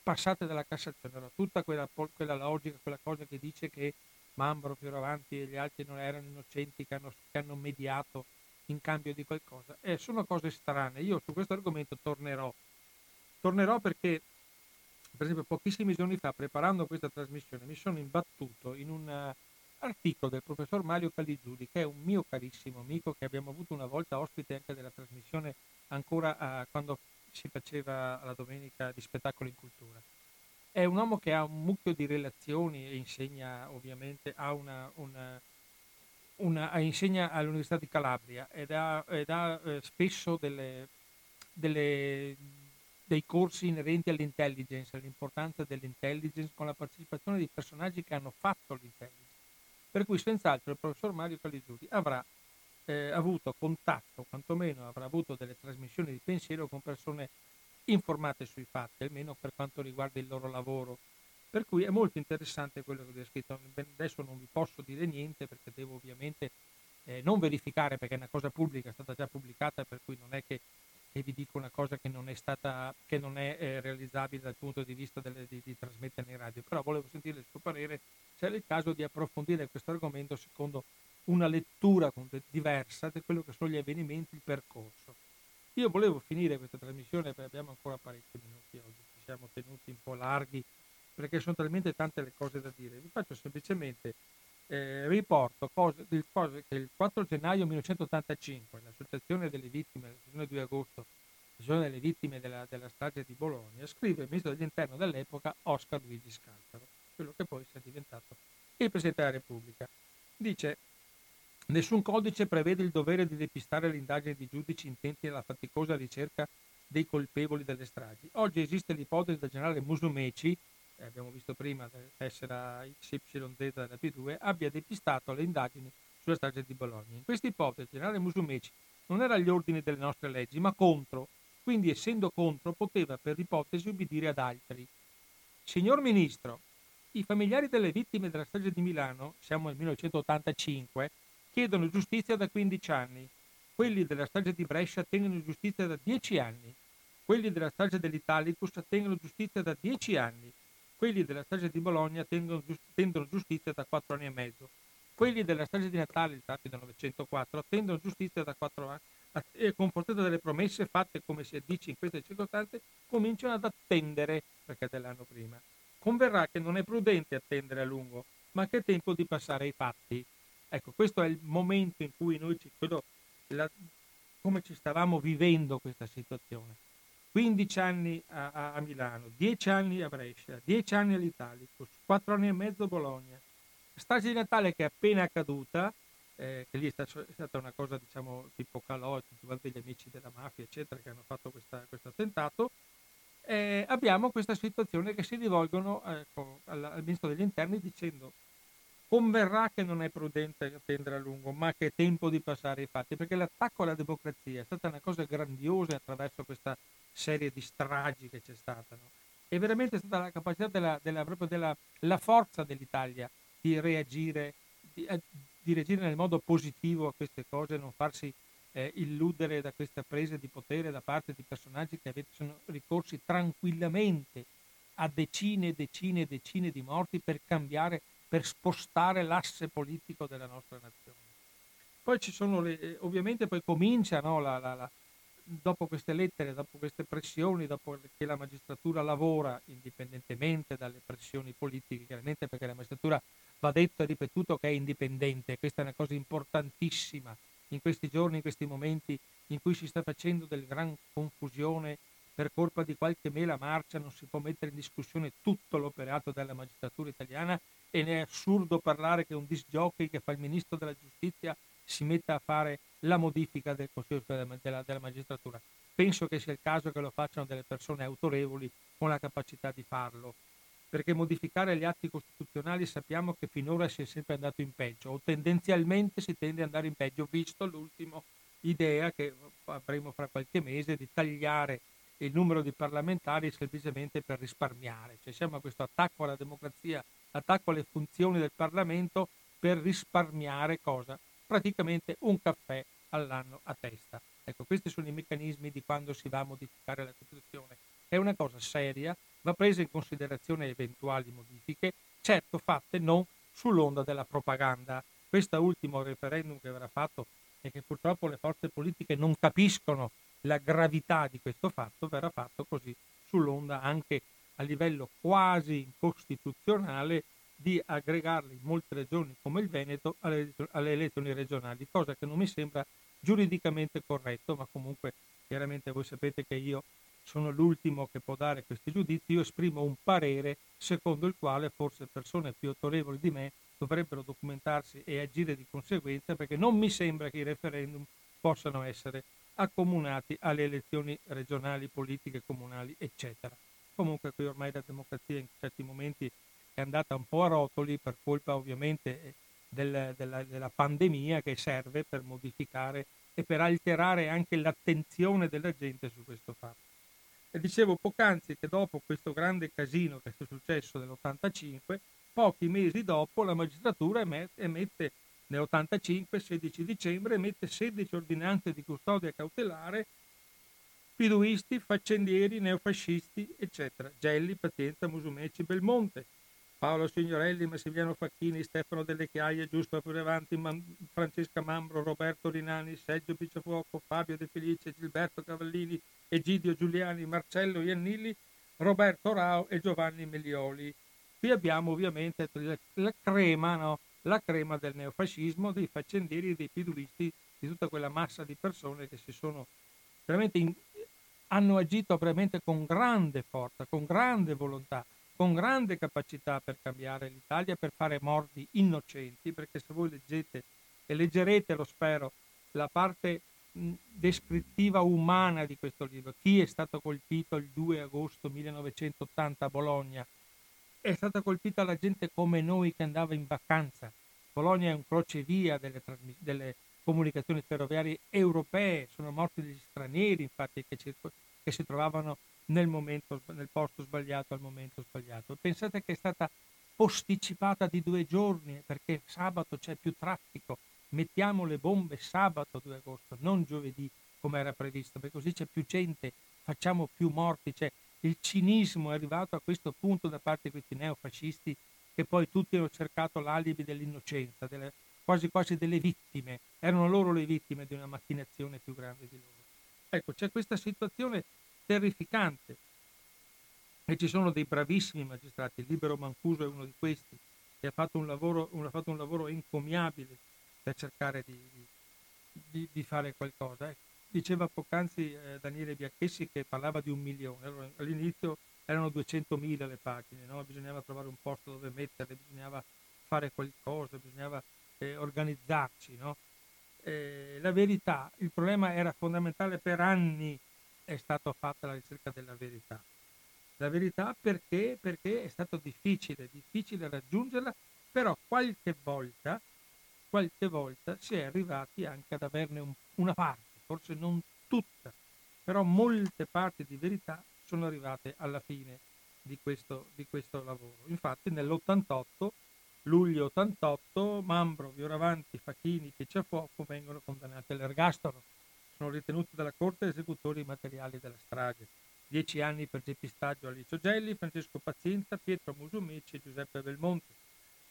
passate dalla Cassazione. Allora, tutta quella, quella, logica, quella cosa che dice che Mambro più avanti e gli altri non erano innocenti che hanno, che hanno mediato in cambio di qualcosa. Eh, sono cose strane. Io su questo argomento tornerò. Tornerò perché, per esempio, pochissimi giorni fa, preparando questa trasmissione, mi sono imbattuto in un uh, articolo del professor Mario Caligiuri, che è un mio carissimo amico che abbiamo avuto una volta ospite anche della trasmissione ancora uh, quando si faceva la domenica di spettacolo in cultura. È un uomo che ha un mucchio di relazioni e insegna ovviamente a una, una, una insegna all'Università di Calabria ed ha, ed ha eh, spesso delle, delle, dei corsi inerenti all'intelligence, all'importanza dell'intelligence con la partecipazione di personaggi che hanno fatto l'intelligence. Per cui senz'altro il professor Mario Caligiuri avrà eh, avuto contatto, quantomeno avrà avuto delle trasmissioni di pensiero con persone informate sui fatti, almeno per quanto riguarda il loro lavoro. Per cui è molto interessante quello che vi ho scritto. Adesso non vi posso dire niente perché devo ovviamente eh, non verificare perché è una cosa pubblica, è stata già pubblicata, per cui non è che, che vi dico una cosa che non è, stata, che non è eh, realizzabile dal punto di vista delle, di, di trasmettere in radio. Però volevo sentire il suo parere se era il caso di approfondire questo argomento secondo una lettura diversa di quello che sono gli avvenimenti, il percorso. Io volevo finire questa trasmissione perché abbiamo ancora parecchi minuti oggi, ci siamo tenuti un po' larghi perché sono talmente tante le cose da dire. Vi faccio semplicemente eh, riporto cose, cose, che il 4 gennaio 1985 l'associazione delle vittime, l'associazione 2 agosto, l'associazione delle vittime della, della strage di Bologna, scrive il ministro dell'interno dell'epoca Oscar Luigi Scalfaro, quello che poi sia diventato il Presidente della Repubblica. Dice Nessun codice prevede il dovere di depistare le indagini di giudici intenti alla faticosa ricerca dei colpevoli delle stragi. Oggi esiste l'ipotesi del generale Musumeci, abbiamo visto prima tessera XYZ della P2, abbia depistato le indagini sulla strage di Bologna. In questa ipotesi il generale Musumeci non era agli ordini delle nostre leggi, ma contro, quindi essendo contro poteva per ipotesi ubbidire ad altri. Signor Ministro, i familiari delle vittime della strage di Milano, siamo nel 1985, chiedono giustizia da 15 anni. Quelli della strage di Brescia attengono giustizia da 10 anni. Quelli della strage dell'Italicus attengono giustizia da 10 anni. Quelli della strage di Bologna attendono, giustizia da 4 anni e mezzo. Quelli della strage di Natale, il tratti del 904, attendono giustizia da 4 anni e confortato delle promesse fatte, come si dice in queste circostanze, cominciano ad attendere, perché dell'anno prima. Converrà che non è prudente attendere a lungo, ma che è tempo di passare ai fatti. Ecco, questo è il momento in cui noi ci, quello, la, come ci stavamo vivendo questa situazione. 15 anni a, a, a, Milano, 10 anni a Brescia, 10 anni all'Italicus, 4 anni e mezzo a Bologna. Strage di Natale che è appena accaduta, eh, che lì è, stato, è, stata una cosa diciamo tipo Calò, tutti gli amici della mafia eccetera che hanno fatto questo attentato, eh, abbiamo questa situazione che si rivolgono ecco, al, al Ministro degli Interni dicendo converrà che non è prudente attendere a lungo, ma che è tempo di passare ai fatti, perché l'attacco alla democrazia è stata una cosa grandiosa attraverso questa serie di stragi che c'è stata. No? E veramente è stata la capacità della, della, proprio della la forza dell'Italia di reagire, di, eh, di, reagire nel modo positivo a queste cose, non farsi eh, illudere da questa presa di potere da parte di personaggi che sono ricorsi tranquillamente a decine e decine e decine di morti per cambiare per spostare l'asse politico della nostra nazione. Poi ci sono le, eh, ovviamente poi comincia no, la, la, la, dopo queste lettere, dopo queste pressioni, dopo che la magistratura lavora indipendentemente dalle pressioni politiche, chiaramente perché la magistratura va detto e ripetuto che è indipendente, questa è una cosa importantissima in questi giorni, in questi momenti in cui si sta facendo del gran confusione per colpa di qualche mela marcia non si può mettere in discussione tutto l'operato della magistratura italiana e ne è assurdo parlare che un disc che fa il ministro della giustizia si metta a fare la modifica del Consiglio della magistratura. Penso che sia il caso che lo facciano delle persone autorevoli con la capacità di farlo, perché modificare gli atti costituzionali sappiamo che finora si è sempre andato in peggio, o tendenzialmente si tende ad andare in peggio, visto l'ultima idea che avremo fra qualche mese di tagliare il numero di parlamentari semplicemente per risparmiare. Cioè siamo a questo attacco alla democrazia attacco alle funzioni del Parlamento per risparmiare cosa? Praticamente un caffè all'anno a testa. Ecco, questi sono i meccanismi di quando si va a modificare la Costituzione. È una cosa seria, va presa in considerazione eventuali modifiche, certo fatte non sull'onda della propaganda. Questo ultimo referendum che verrà fatto e che purtroppo le forze politiche non capiscono la gravità di questo fatto, verrà fatto così sull'onda anche a livello quasi costituzionale di aggregarli in molte regioni come il Veneto alle, alle elezioni regionali, cosa che non mi sembra giuridicamente corretto, ma comunque chiaramente voi sapete che io sono l'ultimo che può dare questi giudizi, io esprimo un parere secondo il quale forse persone più autorevoli di me dovrebbero documentarsi e agire di conseguenza perché non mi sembra che i referendum possano essere accomunati alle elezioni regionali, politiche, comunali, eccetera. Comunque qui ormai la democrazia in certi momenti è andata un po' a rotoli per colpa ovviamente del, della, della pandemia che serve per modificare e per alterare anche l'attenzione della gente su questo fatto. E dicevo poc'anzi che dopo questo grande casino che è successo nell'85, pochi mesi dopo la magistratura emette nell'85, 16 dicembre, emette 16 ordinanze di custodia cautelare, piduisti, faccendieri, neofascisti, eccetera. Gelli, Pazienza, Musumeci, Belmonte, Paolo Signorelli, Massimiliano Facchini, Stefano Delle Chiaie, Giusto Avanti, Francesca Mambro, Roberto Rinani, Sergio Picciafuoco, Fabio De Felice, Gilberto Cavallini, Egidio Giuliani, Marcello Iannilli, Roberto Rao e Giovanni Melioli. Qui abbiamo ovviamente la crema, no? La crema del neofascismo, dei faccendieri, dei piduisti, di tutta quella massa di persone che si sono veramente in, hanno agito veramente con grande forza, con grande volontà, con grande capacità per cambiare l'Italia, per fare morti innocenti, perché se voi leggete e leggerete, lo spero, la parte descrittiva umana di questo libro, chi è stato colpito il 2 agosto 1980 a Bologna, è stata colpita la gente come noi che andava in vacanza. Bologna è un crocevia delle, delle comunicazioni ferroviarie europee, sono morti degli stranieri infatti che, ci, che si trovavano nel, momento, nel posto sbagliato al momento sbagliato. Pensate che è stata posticipata di due giorni perché sabato c'è più traffico, mettiamo le bombe sabato 2 agosto, non giovedì come era previsto, perché così c'è più gente, facciamo più morti, cioè il cinismo è arrivato a questo punto da parte di questi neofascisti che poi tutti hanno cercato l'alibi dell'innocenza, delle, quasi quasi delle vittime, erano loro le vittime di una macchinazione più grande di loro. Ecco, c'è questa situazione terrificante e ci sono dei bravissimi magistrati, Libero Mancuso è uno di questi, che ha fatto un lavoro, ha fatto un lavoro encomiabile per cercare di, di, di fare qualcosa. Ecco. Diceva poc'anzi eh, Daniele Biacchessi che parlava di un milione. Allora, all'inizio erano 200.000 le pagine, no? bisognava trovare un posto dove metterle, bisognava fare qualcosa, bisognava eh, organizzarci. No? Eh, la verità, il problema era fondamentale per anni, è stata fatta la ricerca della verità. La verità perché? Perché è stato difficile, difficile raggiungerla, però qualche volta, qualche volta si è arrivati anche ad averne un, una parte forse non tutta, però molte parti di verità sono arrivate alla fine di questo, di questo lavoro. Infatti nell'88, luglio 88, Mambro, Vioravanti, Facchini, Picciafuoco vengono condannati all'ergastolo. Sono ritenuti dalla Corte esecutori materiali della strage. Dieci anni per depistaggio a Licio Gelli, Francesco Pazienza, Pietro Musumeci e Giuseppe Belmonte.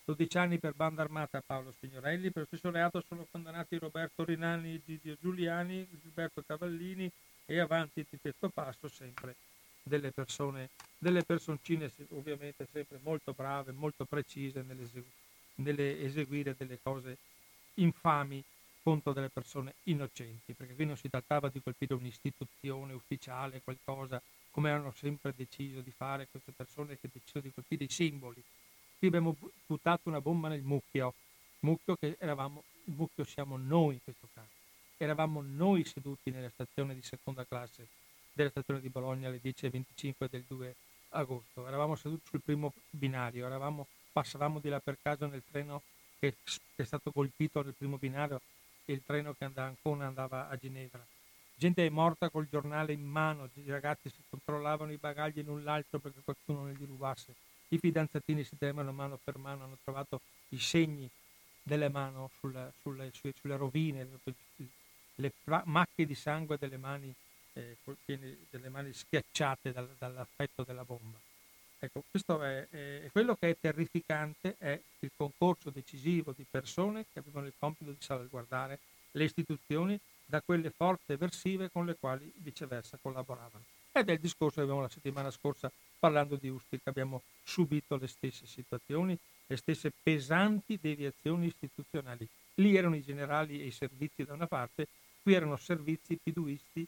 12 anni per banda armata Paolo Spignorelli, per lo stesso reato sono condannati Roberto Rinani, Gidio Giuliani, Gilberto Cavallini e avanti di questo passo sempre delle persone, delle personcine ovviamente sempre molto brave, molto precise nell'esegu- nell'eseguire delle cose infami contro delle persone innocenti, perché qui non si trattava di colpire un'istituzione ufficiale, qualcosa come hanno sempre deciso di fare queste persone che decidono di colpire i simboli, Qui abbiamo buttato una bomba nel mucchio, mucchio che eravamo, il mucchio siamo noi in questo caso. Eravamo noi seduti nella stazione di seconda classe della stazione di Bologna alle 10.25 del 2 agosto. Eravamo seduti sul primo binario, eravamo, passavamo di là per caso nel treno che, che è stato colpito nel primo binario e il treno che andava, ancora andava a Ginevra. Gente è morta col giornale in mano, i ragazzi si controllavano i bagagli l'un l'altro perché qualcuno non li rubasse i fidanzatini si tenevano mano per mano, hanno trovato i segni delle mani sulla, sulle, sulle, rovine, le macchie di sangue delle mani, eh, delle mani schiacciate dal, dall'affetto della bomba. Ecco, questo è, è, quello che è terrificante, è il concorso decisivo di persone che avevano il compito di salvaguardare le istituzioni da quelle forze eversive con le quali viceversa collaboravano. Ed è il discorso che abbiamo la settimana scorsa parlando di Ustica, abbiamo subito le stesse situazioni, le stesse pesanti deviazioni istituzionali. Lì erano i generali e i servizi da una parte, qui erano servizi piduisti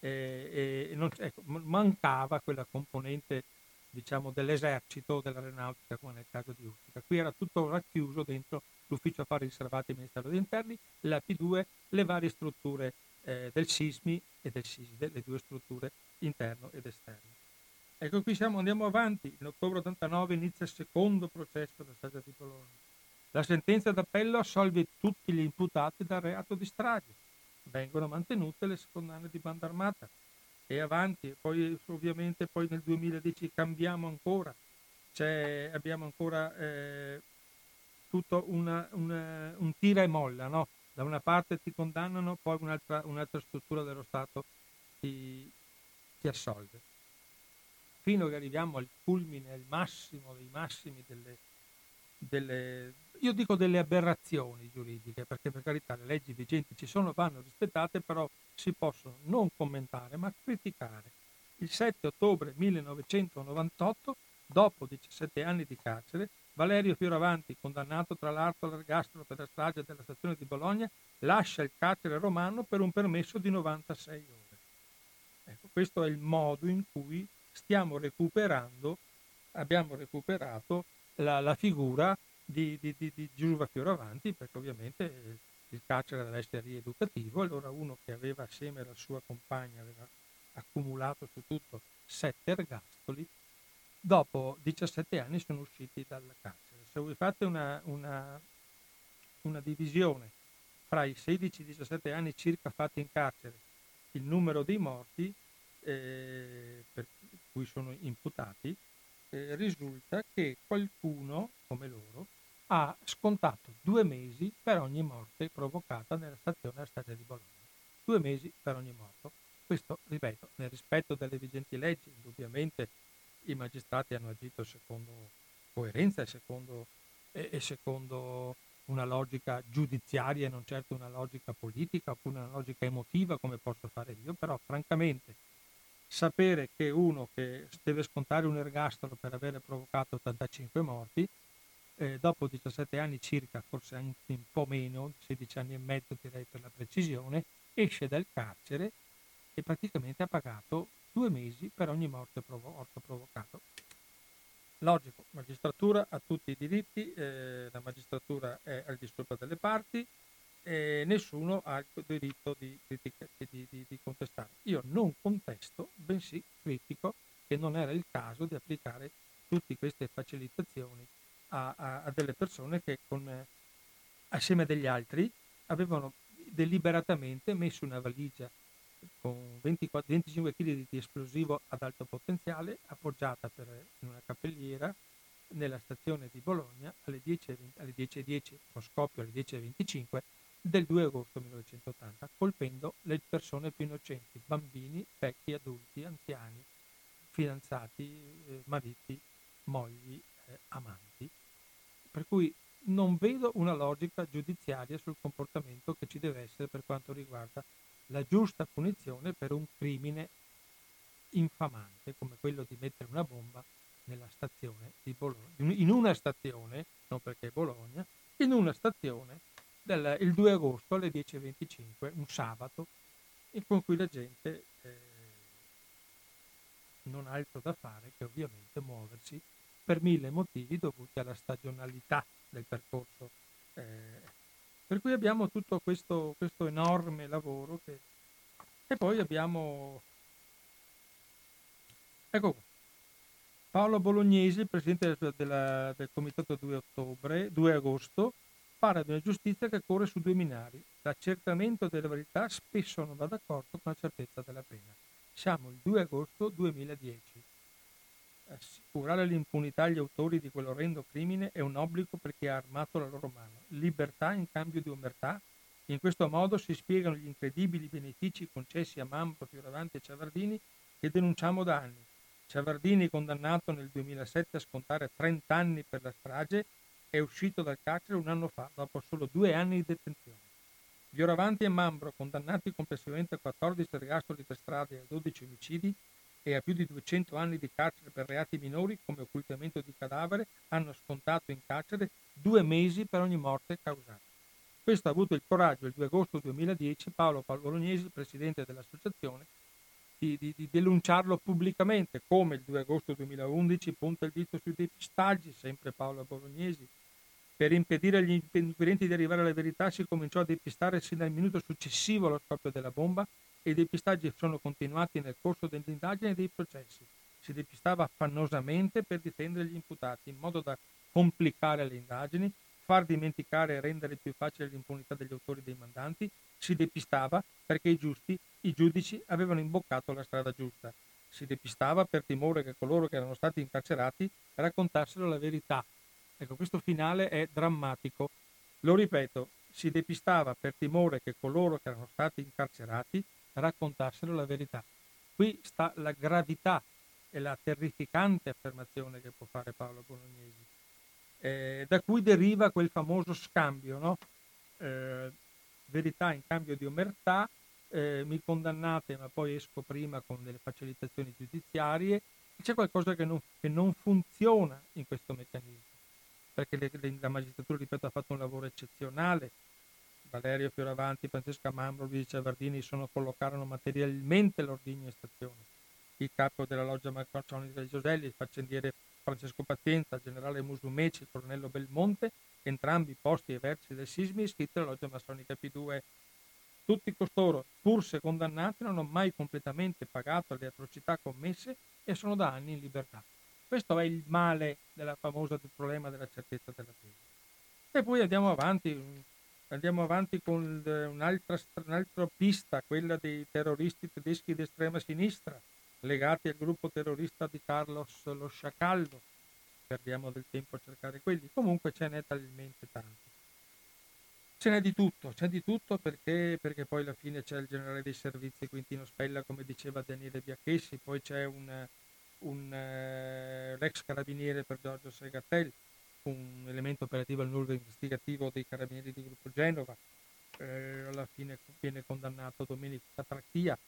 eh, non, ecco, mancava quella componente diciamo, dell'esercito dell'aeronautica come nel caso di Ustica. Qui era tutto racchiuso dentro l'ufficio affari riservati del Ministero degli Interni, la P2, le varie strutture eh, del SISMI e del SISDE, le due strutture interno ed esterno. Ecco qui siamo, andiamo avanti. In ottobre 89 inizia il secondo processo della strage di Bologna. La sentenza d'appello assolve tutti gli imputati dal reato di strage. Vengono mantenute le seconde anni di banda armata e avanti. Poi ovviamente poi nel 2010 cambiamo ancora. C'è, abbiamo ancora eh, tutto una, una, un tira e molla, no? Da una parte ti condannano, poi un'altra, un'altra struttura dello Stato ti, ti assolve. Fino che arriviamo al culmine, al massimo dei massimi delle, delle, io dico delle aberrazioni giuridiche, perché per carità le leggi vigenti ci sono, vanno rispettate, però si possono non commentare, ma criticare. Il 7 ottobre 1998, dopo 17 anni di carcere, Valerio Fioravanti, condannato tra l'altro all'ergastolo per la strage della stazione di Bologna, lascia il carcere romano per un permesso di 96 ore. Ecco, questo è il modo in cui stiamo recuperando, abbiamo recuperato la, la figura di, di, di, di Giuva Fioravanti, perché ovviamente il carcere deve essere rieducativo, allora uno che aveva assieme alla sua compagna, aveva accumulato su tutto sette ergastoli, dopo 17 anni sono usciti dal carcere. Se voi fate una, una, una divisione fra i 16-17 anni circa fatti in carcere il numero dei morti eh, cui sono imputati, eh, risulta che qualcuno, come loro, ha scontato due mesi per ogni morte provocata nella stazione della strada di Bologna. Due mesi per ogni morto. Questo, ripeto, nel rispetto delle vigenti leggi, indubbiamente i magistrati hanno agito secondo coerenza e secondo, e, e secondo una logica giudiziaria e non certo una logica politica oppure una logica emotiva come posso fare io, però francamente sapere che uno che deve scontare un ergastolo per aver provocato 85 morti, eh, dopo 17 anni circa, forse anche un po' meno, 16 anni e mezzo direi per la precisione, esce dal carcere e praticamente ha pagato due mesi per ogni morte provo- provocato. Logico, magistratura ha tutti i diritti, eh, la magistratura è al di sopra delle parti e nessuno ha il diritto di, di, di, di contestare. Io non contesto, bensì critico che non era il caso di applicare tutte queste facilitazioni a, a, a delle persone che con, eh, assieme a degli altri avevano deliberatamente messo una valigia con 24, 25 kg di esplosivo ad alto potenziale appoggiata per, in una cappelliera nella stazione di Bologna alle 10.10, alle 10.10 con scoppio alle 10.25 del 2 agosto 1980, colpendo le persone più innocenti, bambini, vecchi, adulti, anziani, fidanzati, eh, mariti, mogli, eh, amanti. Per cui non vedo una logica giudiziaria sul comportamento che ci deve essere per quanto riguarda la giusta punizione per un crimine infamante come quello di mettere una bomba nella stazione di Bologna, in una stazione, non perché è Bologna, in una stazione del, il 2 agosto alle 10.25, un sabato, in cui la gente eh, non ha altro da fare che ovviamente muoversi per mille motivi dovuti alla stagionalità del percorso eh, per cui abbiamo tutto questo, questo enorme lavoro che... e poi abbiamo... Ecco qua. Paolo Bolognesi, presidente del, della, del comitato 2, ottobre, 2 agosto, parla di una giustizia che corre su due binari. L'accertamento della verità spesso non va d'accordo con la certezza della pena. Siamo il 2 agosto 2010 assicurare l'impunità agli autori di quell'orrendo crimine è un obbligo per chi ha armato la loro mano. Libertà in cambio di omertà. In questo modo si spiegano gli incredibili benefici concessi a Mambro, Fioravanti e Ciavardini che denunciamo da anni. Ciavardini, condannato nel 2007 a scontare 30 anni per la strage, è uscito dal carcere un anno fa, dopo solo due anni di detenzione. Fioravanti e Mambro, condannati complessivamente a 14 ergastoli per strade e a 12 omicidi e a più di 200 anni di carcere per reati minori come occultamento di cadavere, hanno scontato in carcere due mesi per ogni morte causata. Questo ha avuto il coraggio il 2 agosto 2010 Paolo Bolognesi, presidente dell'associazione, di, di, di, denunciarlo pubblicamente, come il 2 agosto 2011 punta il dito sui depistaggi, sempre Paolo Bolognesi. Per impedire agli inquirenti di arrivare alla verità si cominciò a depistare sin dal minuto successivo allo scoppio della bomba e i depistaggi sono continuati nel corso dell'indagine e dei processi. Si depistava affannosamente per difendere gli imputati, in modo da complicare le indagini, far dimenticare e rendere più facile l'impunità degli autori dei mandanti, si depistava perché i giusti, i giudici, avevano imboccato la strada giusta. Si depistava per timore che coloro che erano stati incarcerati raccontassero la verità. Ecco, questo finale è drammatico. Lo ripeto, si depistava per timore che coloro che erano stati incarcerati raccontassero la verità. Qui sta la gravità e la terrificante affermazione che può fare Paolo Bolognesi eh, da cui deriva quel famoso scambio, no? eh, verità in cambio di omertà, eh, mi condannate ma poi esco prima con delle facilitazioni giudiziarie, c'è qualcosa che non, che non funziona in questo meccanismo, perché le, le, la magistratura, ripeto, ha fatto un lavoro eccezionale, Valerio Fioravanti, Francesca Mambro, Luigi Ciavardini sono, collocarono materialmente l'ordigno in stazione. Il capo della loggia Marconi di Gioselli, il faccendiere Francesco Pazienza, il generale Musumeci, il colonnello Belmonte, entrambi posti ai vertici del sismi iscritti alla loggia massonica P2. Tutti costoro, pur se condannati, non hanno mai completamente pagato le atrocità commesse e sono da anni in libertà. Questo è il male del famoso problema della certezza della pena. E poi andiamo avanti, andiamo avanti con un'altra, un'altra pista, quella dei terroristi tedeschi di estrema sinistra, legati al gruppo terrorista di Carlos lo Sciacallo. Perdiamo del tempo a cercare quelli. Comunque ce n'è talmente tanti. Ce n'è di tutto, c'è di tutto perché, perché poi alla fine c'è il generale dei servizi Quintino Spella, come diceva Daniele Biacchessi, poi c'è un, un, uh, l'ex carabiniere per Giorgio Segatel, un elemento operativo al nulla investigativo dei carabinieri di Gruppo Genova, eh, alla fine viene condannato Domenico Catracchia,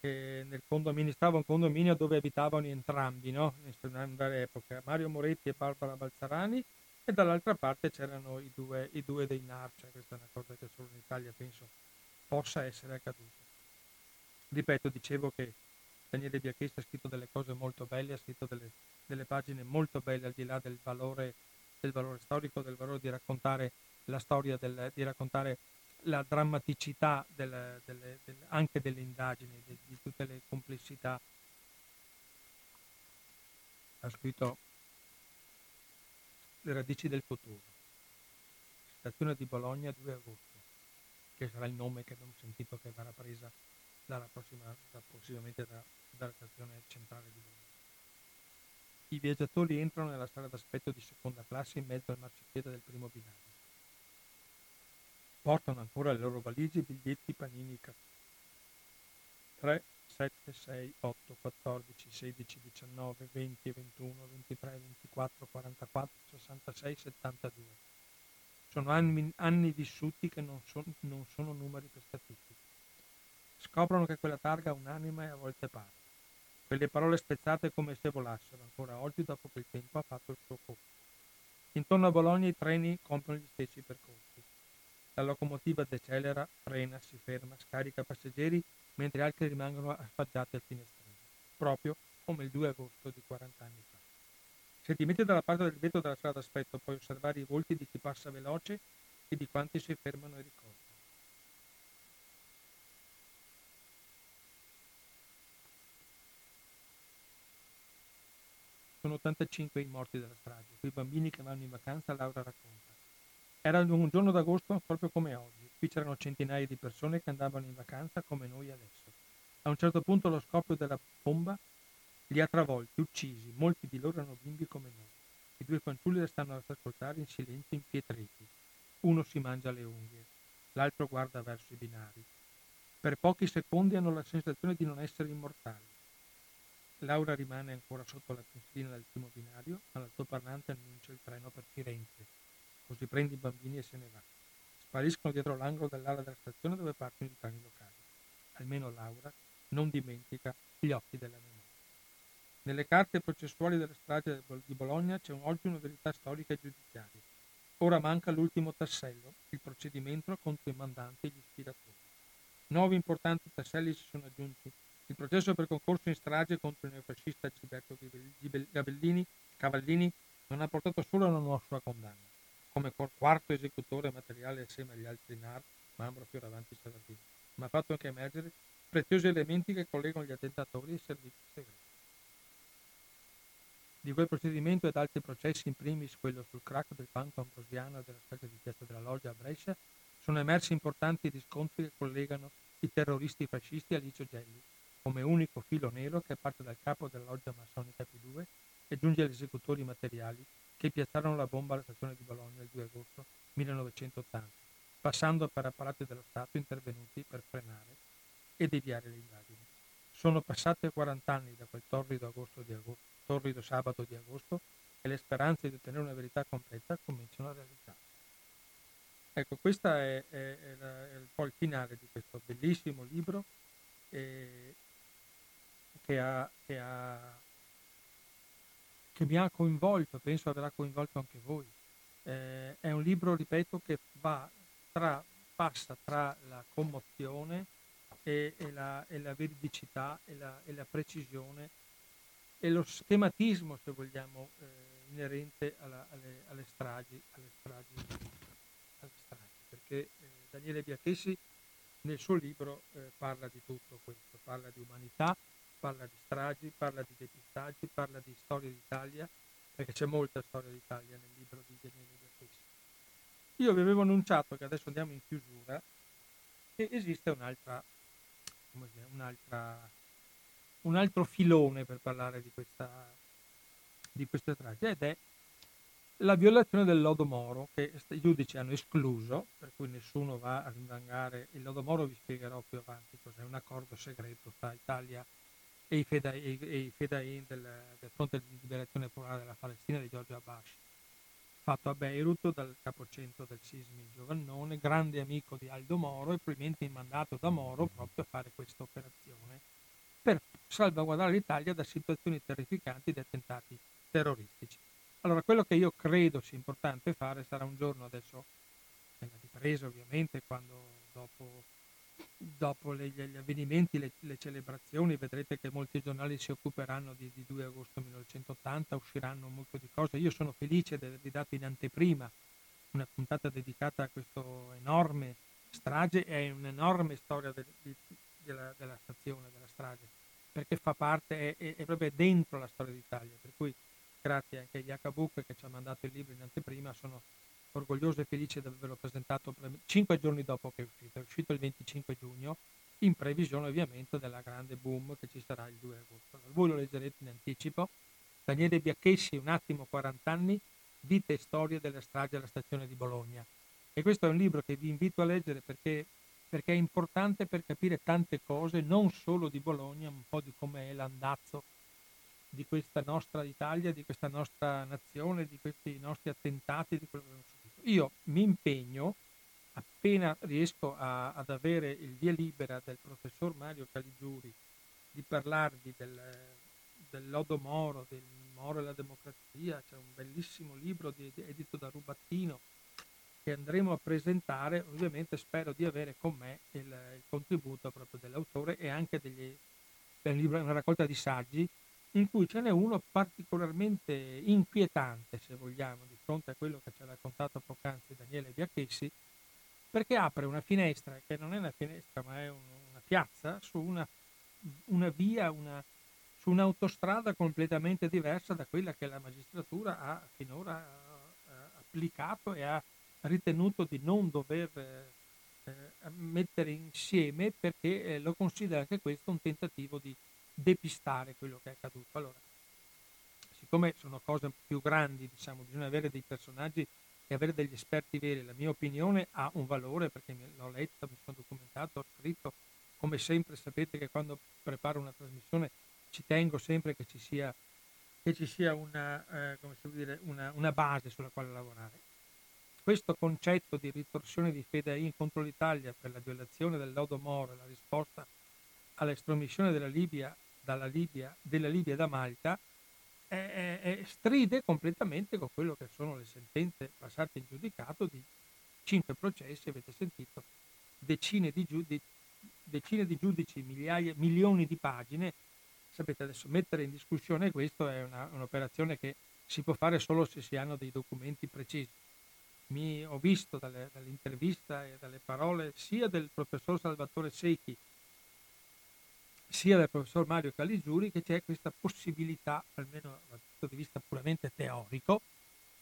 eh, nel condominio, stava un condominio dove abitavano entrambi, no? in varie epoche, Mario Moretti e Barbara Balzarani, e dall'altra parte c'erano i due, i due dei NAR, cioè questa è una cosa che solo in Italia penso possa essere accaduta. Ripeto, dicevo che Daniele Biachista ha scritto delle cose molto belle, ha scritto delle, delle pagine molto belle al di là del valore, del valore storico, del valore di raccontare la storia, del, di raccontare la drammaticità del, del, anche delle indagini, di, di, tutte le complessità. Ha scritto Le radici del futuro, stazione di Bologna 2 agosto, che sarà il nome che abbiamo sentito che verrà presa dalla prossima, da, prossimamente da, dalla stazione centrale di Bologna. I viaggiatori entrano nella sala d'aspetto di seconda classe in mezzo al marciapiede del primo binario portano ancora le loro valigie, biglietti, panini, caffè. 3, 7, 6, 8, 14, 16, 19, 20, 21, 23, 24, 44, 66, 72. Sono anni, anni vissuti che non, son, non sono numeri per statistiche. Scoprono che quella targa ha un'anima e a volte parte. Quelle parole spezzate come se volassero ancora oggi dopo che il tempo ha fatto il suo corso. Intorno a Bologna i treni compiono gli stessi percorsi. La locomotiva decelera, frena, si ferma, scarica passeggeri, mentre altri rimangono affacciati al finestrino, proprio come il 2 agosto di 40 anni fa. Se ti metti dalla parte del vetro della strada aspetto, puoi osservare i volti di chi passa veloce e di quanti si fermano e ricordano. Sono 85 i morti della strage, quei bambini che vanno in vacanza, Laura racconta. Era un giorno d'agosto proprio come oggi. Qui c'erano centinaia di persone che andavano in vacanza come noi adesso. A un certo punto lo scoppio della bomba li ha travolti, uccisi. Molti di loro erano bimbi come noi. I due fanciulli restano ad ascoltare in silenzio impietriti. Uno si mangia le unghie, l'altro guarda verso i binari. Per pochi secondi hanno la sensazione di non essere immortali. Laura rimane ancora sotto la pensilina del primo binario, ma l'altoparlante annuncia il treno per Firenze. Così prende i bambini e se ne va. Spariscono dietro l'angolo dell'ala della stazione dove partono i treni locali. Almeno Laura non dimentica gli occhi della memoria. Nelle carte processuali della strage di Bologna c'è oggi una verità storica e giudiziaria. Ora manca l'ultimo tassello, il procedimento contro i mandanti e gli ispiratori. Nuovi importanti tasselli si sono aggiunti. Il processo per concorso in strage contro il neofascista Gilberto Gabellini, Cavallini non ha portato solo a una sua condanna, come quarto esecutore materiale assieme agli altri NAR, Mambro, Fioravanti e Saladini, ma ha fatto anche emergere preziosi elementi che collegano gli attentatori ai servizi segreti. Di quel procedimento ed altri processi, in primis quello sul crack del banco ambrosiano della strage di Piazza della Loggia a Brescia, sono emersi importanti riscontri che collegano i terroristi fascisti a Licio Gelli, come unico filo nero che parte dal capo della loggia massonica P2 e giunge agli esecutori materiali che piazzarono la bomba alla stazione di Bologna il 2 agosto 1980, passando per apparati dello Stato intervenuti per frenare e deviare le indagini. Sono passate 40 anni da quel torrido di agosto torrido sabato di agosto e le speranze di ottenere una verità completa cominciano a realizzarsi. Ecco, questo è, è, è, è, un po' il finale di questo bellissimo libro eh, che, ha, che, ha, che, mi ha coinvolto, penso avrà coinvolto anche voi. Eh, è un libro, ripeto, che tra, passa tra la commozione e, la, la, veridicità e la, e la precisione e lo schematismo, se vogliamo, eh, inerente alla, alle, alle, stragi, alle, stragi, alle stragi, perché eh, Daniele Biachessi nel suo libro eh, parla di tutto questo, parla di umanità, parla di stragi, parla di depistaggi, parla di storia d'Italia, perché c'è molta storia d'Italia nel libro di Daniele Biachessi. Io vi avevo annunciato che adesso andiamo in chiusura e esiste un'altra, dire, un'altra un altro filone per parlare di questa, di questa tragedia ed è la violazione del lodo Moro che i giudici hanno escluso, per cui nessuno va a rindangare. Il lodo Moro vi spiegherò più avanti cos'è un accordo segreto tra Italia e e i Fedain del, del, Fronte di Liberazione Popolare della Palestina di Giorgio Abbas, fatto a Beirut dal capocentro del Sismi Giovannone, grande amico di Aldo Moro e probabilmente mandato da Moro proprio a fare questa operazione per salvaguardare l'Italia da situazioni terrificanti di attentati terroristici. Allora, quello che io credo sia importante fare sarà un giorno adesso, nella ripresa ovviamente, quando dopo, dopo le, gli avvenimenti, le, le, celebrazioni, vedrete che molti giornali si occuperanno di, di 2 agosto 1980, usciranno molto di cose. Io sono felice di avervi dato in anteprima una puntata dedicata a questo enorme strage a un'enorme storia de, di, della, della stazione, della strage, perché fa parte, è, è, proprio dentro la storia d'Italia, per cui grazie anche agli H-Book che ci ha mandato il libro in anteprima, sono orgoglioso e felice di averlo presentato cinque giorni dopo che è uscito, è uscito il 25 giugno, in previsione ovviamente della grande boom che ci sarà il 2 agosto. Voi lo leggerete in anticipo. Daniele Biacchessi, un attimo 40 anni, vita e storia della strage alla stazione di Bologna. E questo è un libro che vi invito a leggere perché perché è importante per capire tante cose, non solo di Bologna, ma un po' di come è l'andazzo di questa nostra Italia, di questa nostra nazione, di questi nostri attentati, di quello che. Io mi impegno, appena riesco a, ad avere il via libera del professor Mario Caligiuri, di parlarvi del, del lodo Moro, del Moro e la democrazia, c'è un bellissimo libro di, edito da Rubattino, che andremo a presentare, ovviamente spero di avere con me il, il contributo proprio dell'autore e anche degli, una raccolta di saggi in cui ce n'è uno particolarmente inquietante, se vogliamo, di fronte a quello che ci ha raccontato poc'anzi Daniele Biachessi, perché apre una finestra, che non è una finestra ma è un, una piazza, su una, una via, una, su un'autostrada completamente diversa da quella che la magistratura ha finora ha applicato e ha ritenuto di non dover eh, mettere insieme perché eh, lo considera anche questo un tentativo di depistare quello che è accaduto. Allora, siccome sono cose più grandi, diciamo, bisogna avere dei personaggi e avere degli esperti veri. La mia opinione ha un valore perché l'ho letta, mi sono documentato, ho scritto. Come sempre sapete che quando preparo una trasmissione ci tengo sempre che ci sia, che ci sia una, eh, dire, una, una, base sulla quale lavorare. Questo concetto di ritorsione di Fedai contro l'Italia per la violazione del lodo Moro e la risposta all'estromissione della Libia, dalla Libia, della Libia da Malta è, è, stride completamente con quello che sono le sentenze passate in giudicato di cinque processi, avete sentito, decine di, giudici, decine di giudici migliaia, milioni di pagine. Sapete, adesso mettere in discussione questo è una, un'operazione che si può fare solo se si hanno dei documenti precisi. Mi, ho visto dalle, dall'intervista e dalle parole sia del professor Salvatore Secchi sia del professor Mario Caligiuri che c'è questa possibilità, almeno dal punto di vista puramente teorico,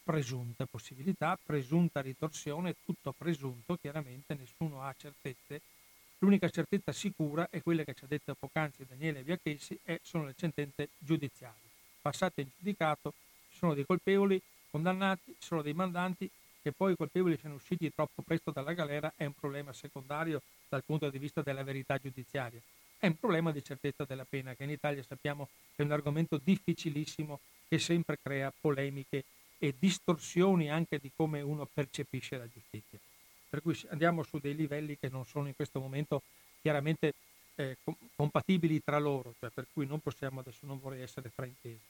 presunta possibilità, presunta ritorsione, tutto presunto, chiaramente nessuno ha certezze. L'unica certezza sicura è quella che ci ha detto poc'anzi Daniele Biachessi e sono le sentenze giudiziarie. Passate in giudicato, ci sono dei colpevoli condannati, ci sono dei mandanti, che poi i colpevoli siano usciti troppo presto dalla galera è un problema secondario dal punto di vista della verità giudiziaria è un problema di certezza della pena che in Italia sappiamo è un argomento difficilissimo che sempre crea polemiche e distorsioni anche di come uno percepisce la giustizia. Per cui andiamo su dei livelli che non sono in questo momento chiaramente eh, compatibili tra loro, cioè per cui non possiamo adesso, non vorrei essere fraintesi.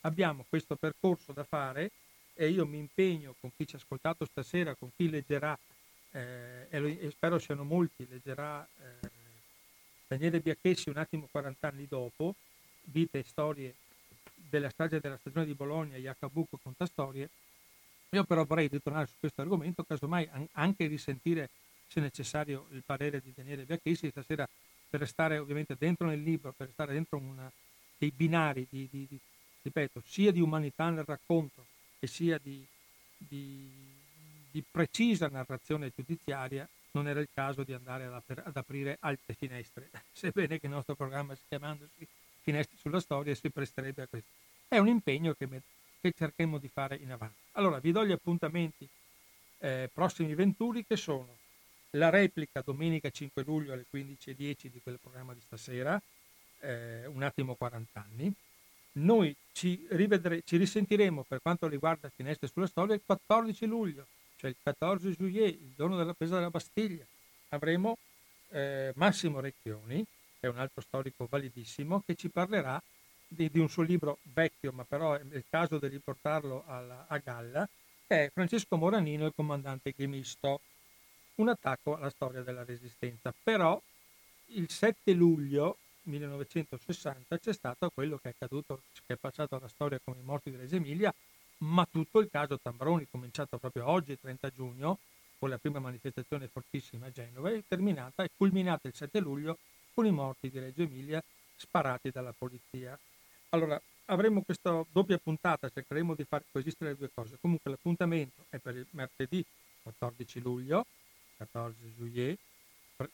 Abbiamo questo percorso da fare e io mi impegno con chi ci ha ascoltato stasera, con chi leggerà, eh, e, e, spero siano molti, leggerà eh, Daniele Biacchessi un attimo 40 anni dopo, vite e storie della strage della stagione di Bologna, Iacabuco conta storie, io però vorrei ritornare su questo argomento, casomai anche risentire se necessario il parere di Daniele Biacchessi stasera per restare ovviamente dentro nel libro, per restare dentro una, dei binari di, di, di, ripeto, sia di umanità nel racconto e sia di, di precisa narrazione giudiziaria, non era il caso di andare ad, ap- ad aprire altre finestre, [LAUGHS] sebbene che il nostro programma si chiamandosi Finestre sulla storia si presterebbe a questo. È un impegno che, me- che cercheremo di fare in avanti. Allora, vi do gli appuntamenti eh, prossimi venturi che sono la replica domenica 5 luglio alle 15.10 di quel programma di stasera, eh, un attimo 40 anni. Noi ci, rivedre- ci risentiremo per quanto riguarda Finestre sulla storia il 14 luglio cioè il 14 giugno, il giorno della presa della Bastiglia, avremo eh, Massimo Recchioni, che è un altro storico validissimo, che ci parlerà di, di, un suo libro vecchio, ma però è il caso di riportarlo alla, a galla, che è Francesco Moranino, il comandante Chemisto, un attacco alla storia della resistenza. Però il 7 luglio 1960 c'è stato quello che è accaduto, che è passato alla storia come i morti di Emilia, ma tutto il caso Tambroni, cominciato proprio oggi, 30 giugno, con la prima manifestazione fortissima a Genova, è terminata e culminata il 7 luglio con i morti di Reggio Emilia sparati dalla polizia. Allora, avremo questa doppia puntata, cercheremo di far coesistere le due cose. Comunque l'appuntamento è per il martedì 14 luglio, 14 giugno,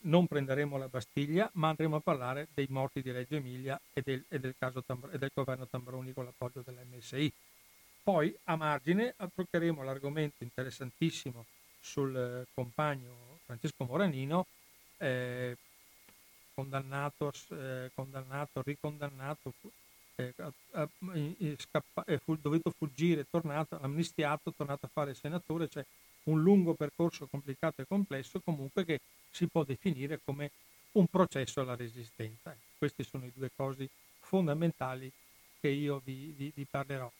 non prenderemo la Bastiglia, ma andremo a parlare dei morti di Reggio Emilia e del, e del, Tambr- e del governo Tambroni con l'appoggio dell'MSI. Poi a margine toccheremo l'argomento interessantissimo sul eh, compagno Francesco Moranino, eh, condannato, eh, condannato, ricondannato, eh, scappa, fu dovuto fuggire, tornato, amnistiato, tornato a fare senatore, cioè un lungo percorso complicato e complesso comunque che si può definire come un processo alla resistenza. Queste sono le due cose fondamentali che io vi, vi, vi parlerò.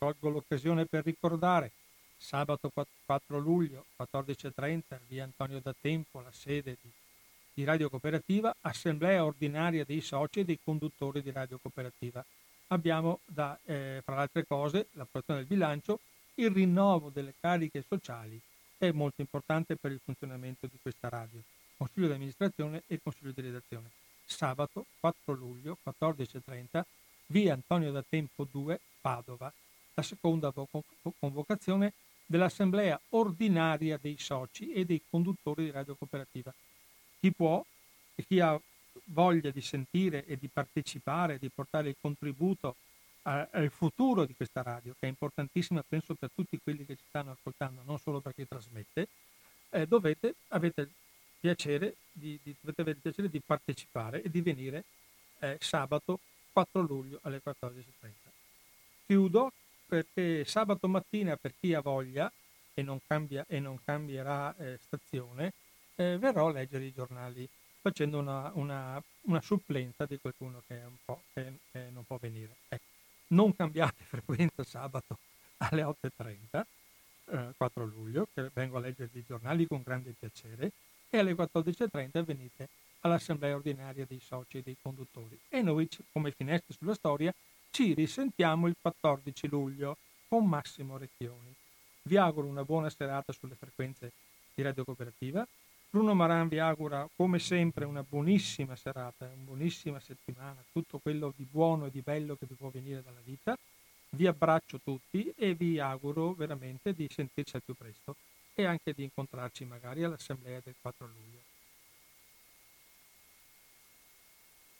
Colgo l'occasione per ricordare sabato 4 luglio 14.30 via Antonio da Tempo, la sede di, di, Radio Cooperativa, assemblea ordinaria dei soci e dei conduttori di Radio Cooperativa. Abbiamo da, eh, fra le altre cose, l'approvazione del bilancio, il rinnovo delle cariche sociali, che è molto importante per il funzionamento di questa radio, Consiglio di amministrazione e Consiglio di redazione. Sabato 4 luglio 14.30 via Antonio da Tempo 2, Padova la seconda convocazione dell'assemblea ordinaria dei soci e dei conduttori di radio cooperativa. Chi può e chi ha voglia di sentire e di partecipare, di portare il contributo al futuro di questa radio, che è importantissima penso per tutti quelli che ci stanno ascoltando, non solo per chi trasmette, eh, dovete, avete piacere di, di, dovete avere il piacere di partecipare e di venire eh, sabato 4 luglio alle 14.30. Chiudo perché sabato mattina per chi ha voglia e non, cambia, e non cambierà eh, stazione, eh, verrò a leggere i giornali facendo una, una, una supplenza di qualcuno che, che, che non può venire. Ecco, non cambiate [LAUGHS] frequenza sabato alle 8.30, eh, 4 luglio, che vengo a leggere i giornali con grande piacere, e alle 14.30 venite all'assemblea ordinaria dei soci e dei conduttori. E noi, come finestre sulla storia, ci risentiamo il 14 luglio con Massimo Recchioni. Vi auguro una buona serata sulle frequenze di Radio Cooperativa. Bruno Maran vi augura come sempre una buonissima serata, una buonissima settimana, tutto quello di buono e di bello che vi può venire dalla vita. Vi abbraccio tutti e vi auguro veramente di sentirci al più presto e anche di incontrarci magari all'assemblea del 4 luglio.